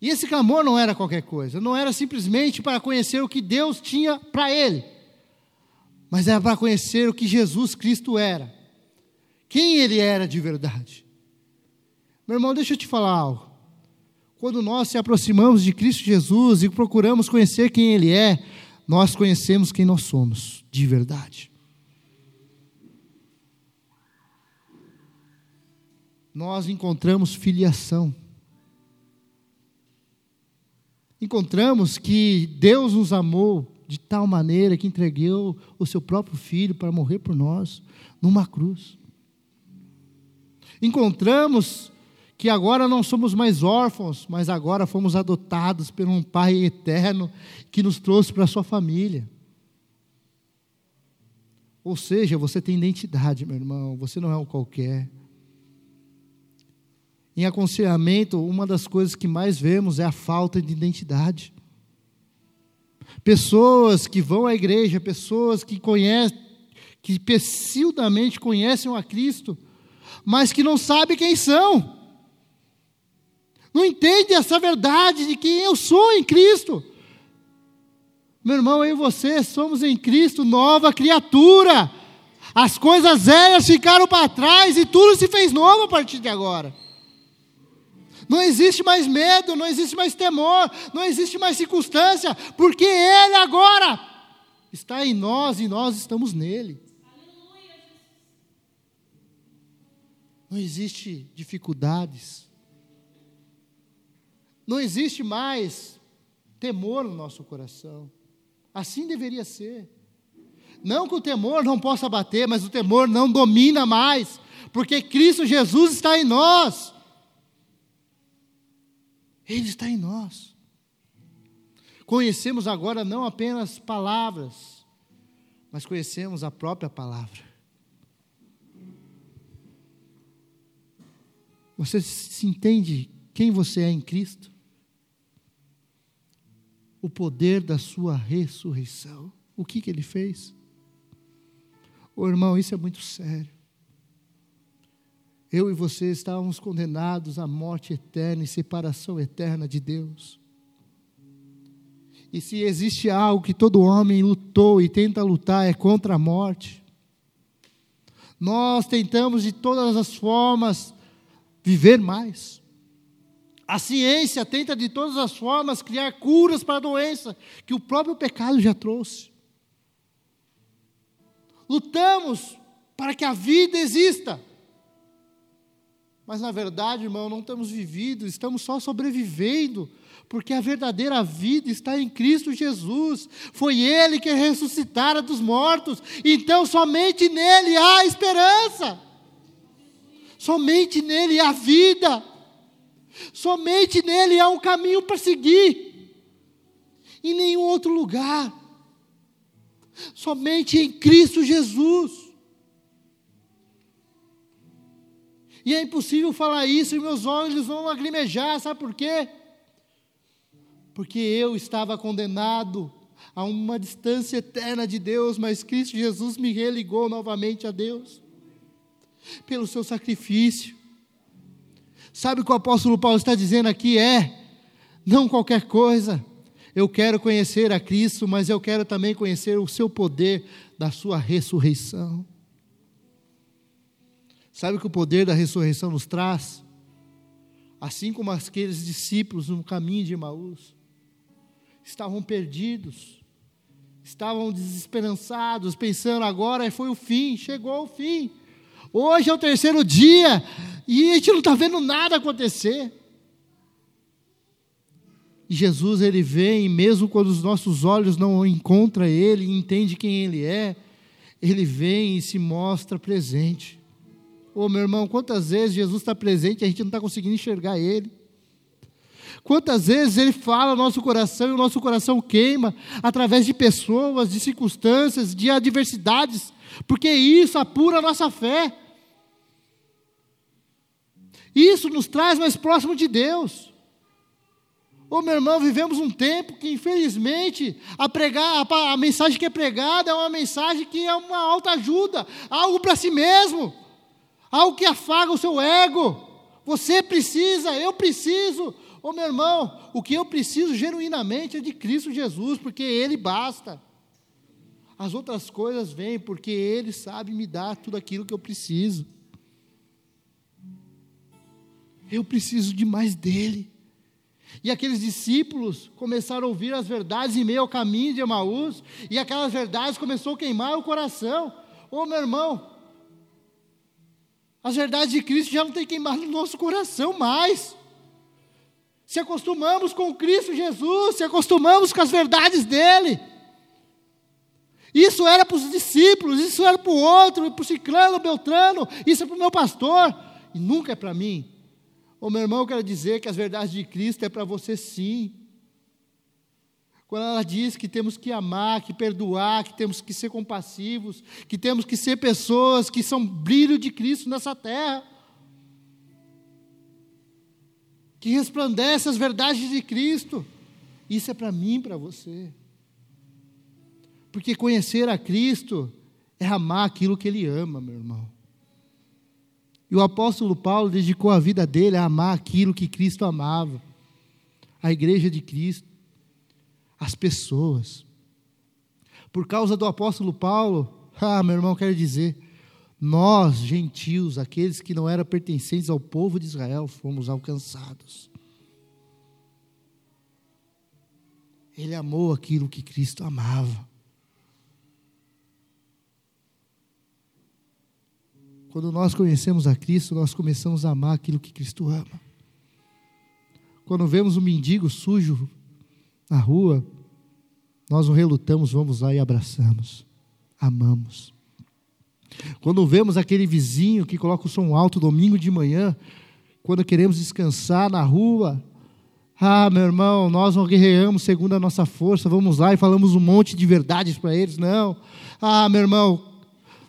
E esse clamor não era qualquer coisa, não era simplesmente para conhecer o que Deus tinha para ele, mas era para conhecer o que Jesus Cristo era, quem ele era de verdade. Meu irmão, deixa eu te falar algo. Quando nós se aproximamos de Cristo Jesus e procuramos conhecer quem Ele é, nós conhecemos quem nós somos, de verdade. nós encontramos filiação. Encontramos que Deus nos amou de tal maneira que entregou o seu próprio filho para morrer por nós numa cruz. Encontramos que agora não somos mais órfãos, mas agora fomos adotados por um Pai eterno que nos trouxe para a sua família. Ou seja, você tem identidade, meu irmão, você não é um qualquer. Em aconselhamento, uma das coisas que mais vemos é a falta de identidade. Pessoas que vão à igreja, pessoas que conhecem, que pessidamente conhecem a Cristo, mas que não sabem quem são. Não entendem essa verdade de quem eu sou em Cristo. Meu irmão, eu e você somos em Cristo nova criatura. As coisas velhas ficaram para trás e tudo se fez novo a partir de agora. Não existe mais medo, não existe mais temor, não existe mais circunstância, porque Ele agora está em nós e nós estamos nele. Não existe dificuldades. Não existe mais temor no nosso coração. Assim deveria ser. Não que o temor não possa bater, mas o temor não domina mais, porque Cristo Jesus está em nós. Ele está em nós. Conhecemos agora não apenas palavras, mas conhecemos a própria palavra. Você se entende quem você é em Cristo? O poder da sua ressurreição. O que, que ele fez? Ô irmão, isso é muito sério eu e você estávamos condenados à morte eterna e separação eterna de Deus. E se existe algo que todo homem lutou e tenta lutar é contra a morte. Nós tentamos de todas as formas viver mais. A ciência tenta de todas as formas criar curas para a doença que o próprio pecado já trouxe. lutamos para que a vida exista. Mas na verdade, irmão, não estamos vivendo, estamos só sobrevivendo, porque a verdadeira vida está em Cristo Jesus. Foi Ele que ressuscitara dos mortos, então somente nele há esperança. Somente nele há vida. Somente nele há um caminho para seguir. Em nenhum outro lugar. Somente em Cristo Jesus. E é impossível falar isso e meus olhos vão lagrimejar, sabe por quê? Porque eu estava condenado a uma distância eterna de Deus, mas Cristo Jesus me religou novamente a Deus, pelo seu sacrifício. Sabe o que o apóstolo Paulo está dizendo aqui? É, não qualquer coisa, eu quero conhecer a Cristo, mas eu quero também conhecer o seu poder da sua ressurreição. Sabe o que o poder da ressurreição nos traz? Assim como aqueles discípulos no caminho de Emaús estavam perdidos, estavam desesperançados, pensando agora foi o fim, chegou o fim. Hoje é o terceiro dia e a gente não está vendo nada acontecer. E Jesus ele vem, mesmo quando os nossos olhos não encontram Ele, entende quem Ele é, Ele vem e se mostra presente. Ô oh, meu irmão, quantas vezes Jesus está presente e a gente não está conseguindo enxergar Ele? Quantas vezes Ele fala no nosso coração e o nosso coração queima através de pessoas, de circunstâncias, de adversidades, porque isso apura a nossa fé. Isso nos traz mais próximo de Deus. Ô meu irmão, vivemos um tempo que, infelizmente, a, pregar, a, a mensagem que é pregada é uma mensagem que é uma alta ajuda, algo para si mesmo algo que afaga o seu ego. Você precisa, eu preciso. Ô meu irmão, o que eu preciso genuinamente é de Cristo Jesus, porque Ele basta. As outras coisas vêm porque Ele sabe me dar tudo aquilo que eu preciso. Eu preciso de mais dele. E aqueles discípulos começaram a ouvir as verdades em meio ao caminho de Emaús, e aquelas verdades começaram a queimar o coração. Ô meu irmão, as verdades de Cristo já não têm queimado no nosso coração mais. Se acostumamos com Cristo Jesus, se acostumamos com as verdades dele. Isso era para os discípulos, isso era para o outro, para o ciclano, beltrano, isso é para o meu pastor, e nunca é para mim. Ô meu irmão, eu quero dizer que as verdades de Cristo é para você sim. Quando ela diz que temos que amar, que perdoar, que temos que ser compassivos, que temos que ser pessoas que são brilho de Cristo nessa terra. Que resplandece as verdades de Cristo. Isso é para mim, para você. Porque conhecer a Cristo é amar aquilo que Ele ama, meu irmão. E o apóstolo Paulo dedicou a vida dele a amar aquilo que Cristo amava, a igreja de Cristo as pessoas. Por causa do apóstolo Paulo, ah, meu irmão, quero dizer, nós, gentios, aqueles que não eram pertencentes ao povo de Israel, fomos alcançados. Ele amou aquilo que Cristo amava. Quando nós conhecemos a Cristo, nós começamos a amar aquilo que Cristo ama. Quando vemos um mendigo sujo na rua, nós não relutamos, vamos lá e abraçamos, amamos. Quando vemos aquele vizinho que coloca o som alto domingo de manhã, quando queremos descansar na rua, ah, meu irmão, nós não guerreamos segundo a nossa força, vamos lá e falamos um monte de verdades para eles, não. Ah, meu irmão,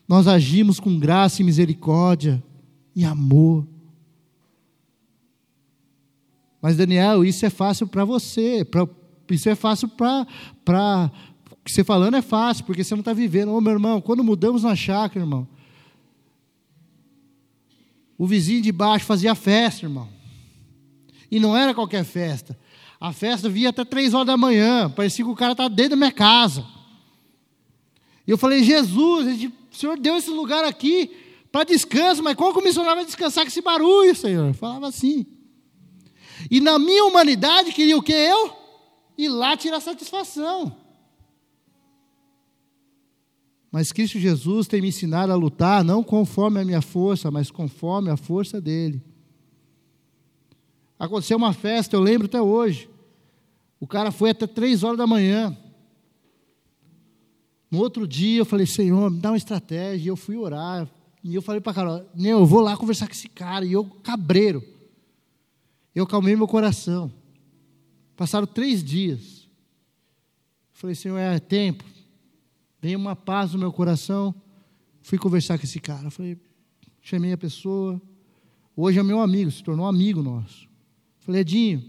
nós agimos com graça e misericórdia e amor. Mas, Daniel, isso é fácil para você, para isso é fácil para. Você falando é fácil, porque você não está vivendo. Ô meu irmão, quando mudamos na chácara, irmão, o vizinho de baixo fazia festa, irmão. E não era qualquer festa. A festa via até três horas da manhã. Parecia que o cara estava dentro da minha casa. E eu falei, Jesus, o Senhor deu esse lugar aqui para descanso, mas como que o missionário vai descansar com esse barulho, Senhor? Falava assim. E na minha humanidade queria o que eu? e lá tirar satisfação. Mas Cristo Jesus tem me ensinado a lutar não conforme a minha força, mas conforme a força dele. Aconteceu uma festa, eu lembro até hoje. O cara foi até três horas da manhã. No outro dia eu falei, Senhor, me dá uma estratégia. E eu fui orar. E eu falei para Carol, eu vou lá conversar com esse cara. E eu, cabreiro. Eu calmei meu coração. Passaram três dias. Falei, Senhor, é tempo. Veio uma paz no meu coração. Fui conversar com esse cara. Falei, chamei a pessoa. Hoje é meu amigo, se tornou amigo nosso. Falei, Edinho,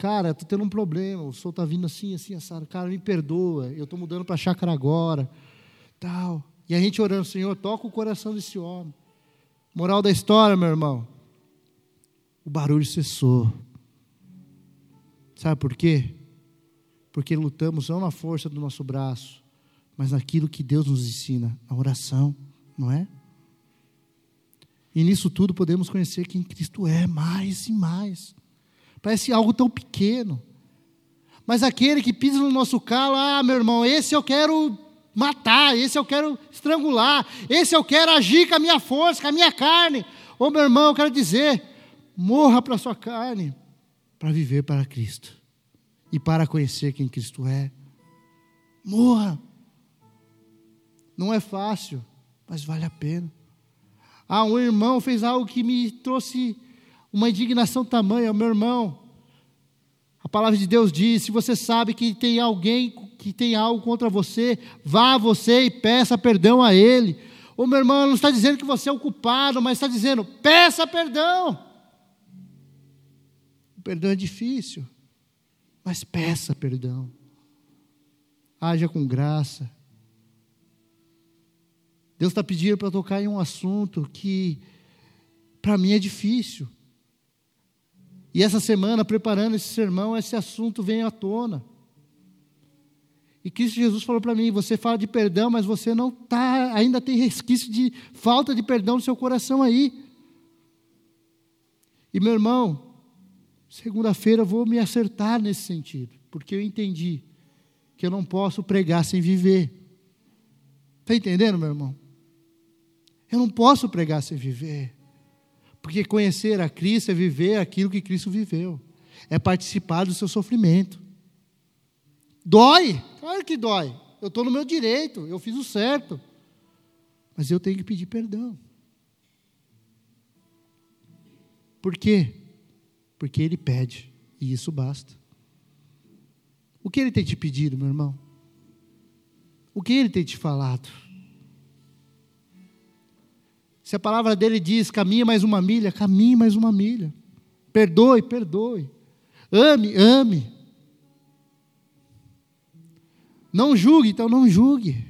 cara, tô tendo um problema. O sol tá vindo assim, assim, assado. Cara, me perdoa. Eu tô mudando para chácara agora. Tal. E a gente orando, Senhor, toca o coração desse homem. Moral da história, meu irmão. O barulho cessou. Sabe por quê? Porque lutamos não na força do nosso braço, mas naquilo que Deus nos ensina, na oração, não é? E nisso tudo podemos conhecer quem Cristo é mais e mais. Parece algo tão pequeno. Mas aquele que pisa no nosso calo, ah, meu irmão, esse eu quero matar, esse eu quero estrangular, esse eu quero agir com a minha força, com a minha carne. Ô meu irmão, eu quero dizer, morra para a sua carne, para viver para Cristo e para conhecer quem Cristo é. Morra. Não é fácil, mas vale a pena. Ah, um irmão fez algo que me trouxe uma indignação tamanha, meu irmão. A palavra de Deus diz: se você sabe que tem alguém que tem algo contra você, vá a você e peça perdão a ele. O meu irmão não está dizendo que você é o culpado, mas está dizendo: peça perdão. O perdão é difícil, mas peça perdão. Haja com graça. Deus está pedindo para tocar em um assunto que, para mim, é difícil. E essa semana, preparando esse sermão, esse assunto vem à tona. E Cristo Jesus falou para mim: você fala de perdão, mas você não tá, ainda tem resquício de falta de perdão no seu coração aí. E meu irmão, segunda-feira eu vou me acertar nesse sentido, porque eu entendi que eu não posso pregar sem viver. Está entendendo, meu irmão? Eu não posso pregar sem viver. Porque conhecer a Cristo é viver aquilo que Cristo viveu. É participar do seu sofrimento. Dói, claro que dói. Eu estou no meu direito, eu fiz o certo. Mas eu tenho que pedir perdão. Por quê? Porque Ele pede, e isso basta. O que Ele tem te pedido, meu irmão? O que Ele tem te falado? Se a palavra dele diz caminhe mais uma milha, caminhe mais uma milha. Perdoe, perdoe. Ame, ame. Não julgue, então não julgue.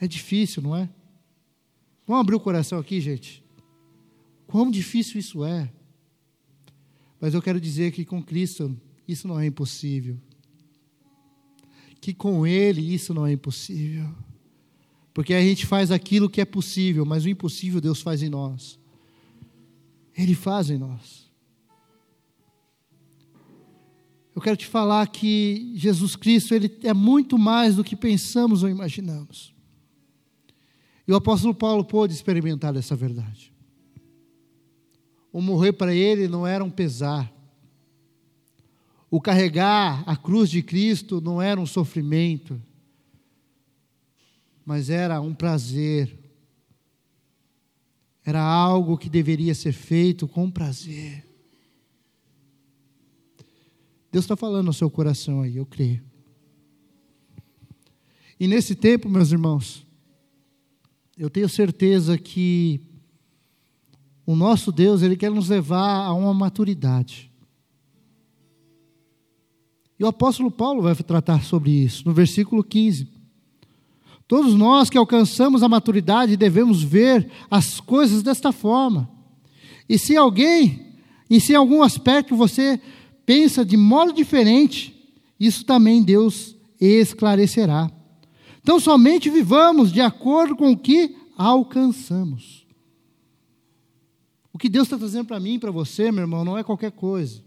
É difícil, não é? Vamos abrir o coração aqui, gente. Quão difícil isso é. Mas eu quero dizer que com Cristo isso não é impossível. Que com Ele isso não é impossível. Porque a gente faz aquilo que é possível, mas o impossível Deus faz em nós. Ele faz em nós. Eu quero te falar que Jesus Cristo ele é muito mais do que pensamos ou imaginamos. E o apóstolo Paulo pôde experimentar essa verdade. O morrer para ele não era um pesar. O carregar a cruz de Cristo não era um sofrimento mas era um prazer. Era algo que deveria ser feito com prazer. Deus está falando no seu coração aí, eu creio. E nesse tempo, meus irmãos, eu tenho certeza que o nosso Deus, Ele quer nos levar a uma maturidade. E o apóstolo Paulo vai tratar sobre isso, no versículo 15. Todos nós que alcançamos a maturidade devemos ver as coisas desta forma. E se alguém, e se em algum aspecto você pensa de modo diferente, isso também Deus esclarecerá. Então, somente vivamos de acordo com o que alcançamos. O que Deus está trazendo para mim para você, meu irmão, não é qualquer coisa,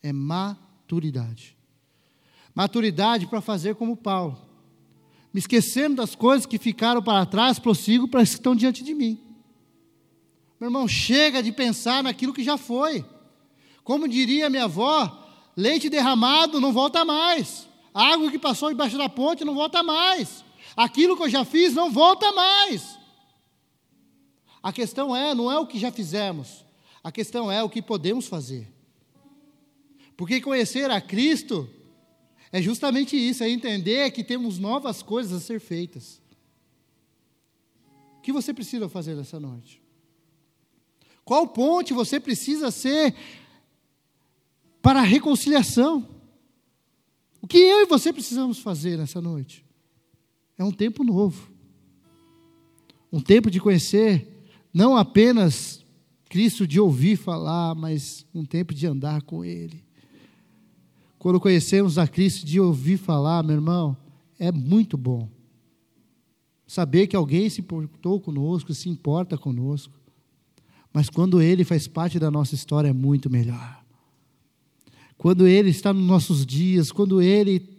é maturidade. Maturidade para fazer como Paulo. Me esquecendo das coisas que ficaram para trás, prossigo para as que estão diante de mim. Meu irmão, chega de pensar naquilo que já foi. Como diria minha avó, leite derramado não volta mais. Água que passou embaixo da ponte não volta mais. Aquilo que eu já fiz não volta mais. A questão é, não é o que já fizemos, a questão é o que podemos fazer. Porque conhecer a Cristo é justamente isso, é entender que temos novas coisas a ser feitas. O que você precisa fazer nessa noite? Qual ponte você precisa ser para a reconciliação? O que eu e você precisamos fazer nessa noite? É um tempo novo. Um tempo de conhecer não apenas Cristo de ouvir falar, mas um tempo de andar com Ele. Quando conhecemos a Cristo de ouvir falar, meu irmão, é muito bom. Saber que alguém se importou conosco, se importa conosco. Mas quando Ele faz parte da nossa história, é muito melhor. Quando Ele está nos nossos dias, quando Ele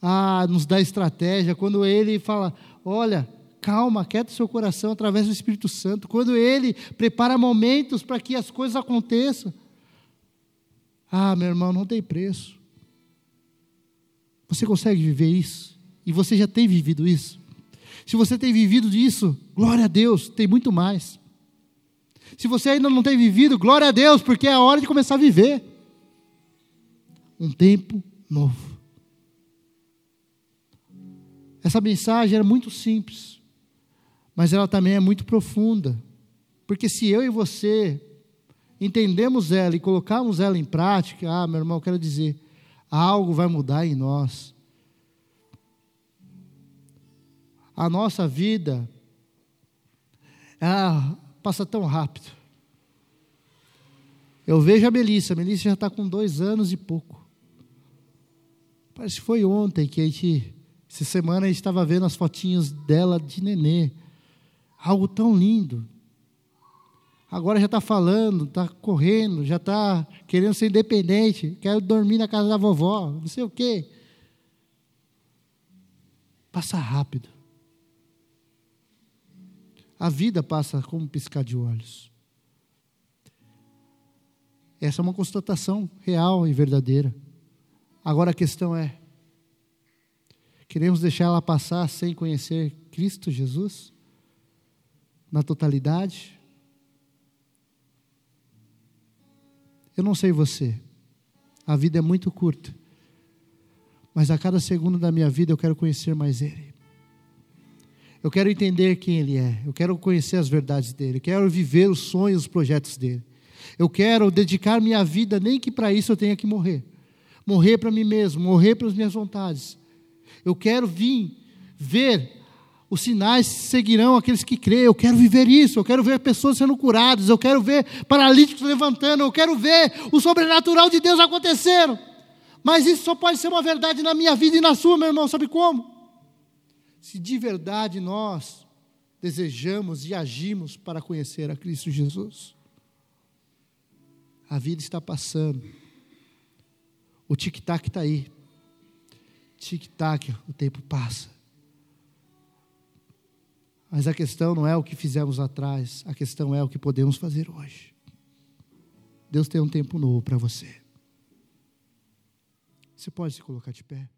ah, nos dá estratégia, quando Ele fala: olha, calma, quieta seu coração através do Espírito Santo, quando Ele prepara momentos para que as coisas aconteçam. Ah, meu irmão, não tem preço. Você consegue viver isso? E você já tem vivido isso? Se você tem vivido isso, glória a Deus, tem muito mais. Se você ainda não tem vivido, glória a Deus, porque é a hora de começar a viver. Um tempo novo. Essa mensagem era muito simples mas ela também é muito profunda. Porque se eu e você entendemos ela e colocarmos ela em prática, ah, meu irmão, eu quero dizer, algo vai mudar em nós. A nossa vida ela passa tão rápido. Eu vejo a Melissa, a Melissa já está com dois anos e pouco. Parece que foi ontem que a gente, essa semana a gente estava vendo as fotinhas dela de nenê. Algo tão lindo. Agora já está falando, está correndo, já está querendo ser independente, quer dormir na casa da vovó, não sei o quê. Passa rápido. A vida passa como piscar de olhos. Essa é uma constatação real e verdadeira. Agora a questão é: queremos deixar ela passar sem conhecer Cristo Jesus? na totalidade? Eu não sei você, a vida é muito curta, mas a cada segundo da minha vida eu quero conhecer mais Ele. Eu quero entender quem Ele é, eu quero conhecer as verdades dele, eu quero viver os sonhos, os projetos dele. Eu quero dedicar minha vida, nem que para isso eu tenha que morrer. Morrer para mim mesmo, morrer para as minhas vontades. Eu quero vir ver os sinais seguirão aqueles que creem. Eu quero viver isso, eu quero ver pessoas sendo curadas, eu quero ver paralíticos levantando, eu quero ver o sobrenatural de Deus acontecendo. Mas isso só pode ser uma verdade na minha vida e na sua, meu irmão, sabe como? Se de verdade nós desejamos e agimos para conhecer a Cristo Jesus. A vida está passando, o tic-tac está aí, tic-tac, o tempo passa. Mas a questão não é o que fizemos atrás, a questão é o que podemos fazer hoje. Deus tem um tempo novo para você. Você pode se colocar de pé.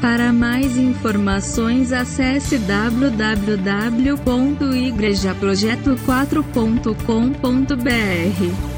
Para mais informações, acesse www.igrejaprojeto4.com.br.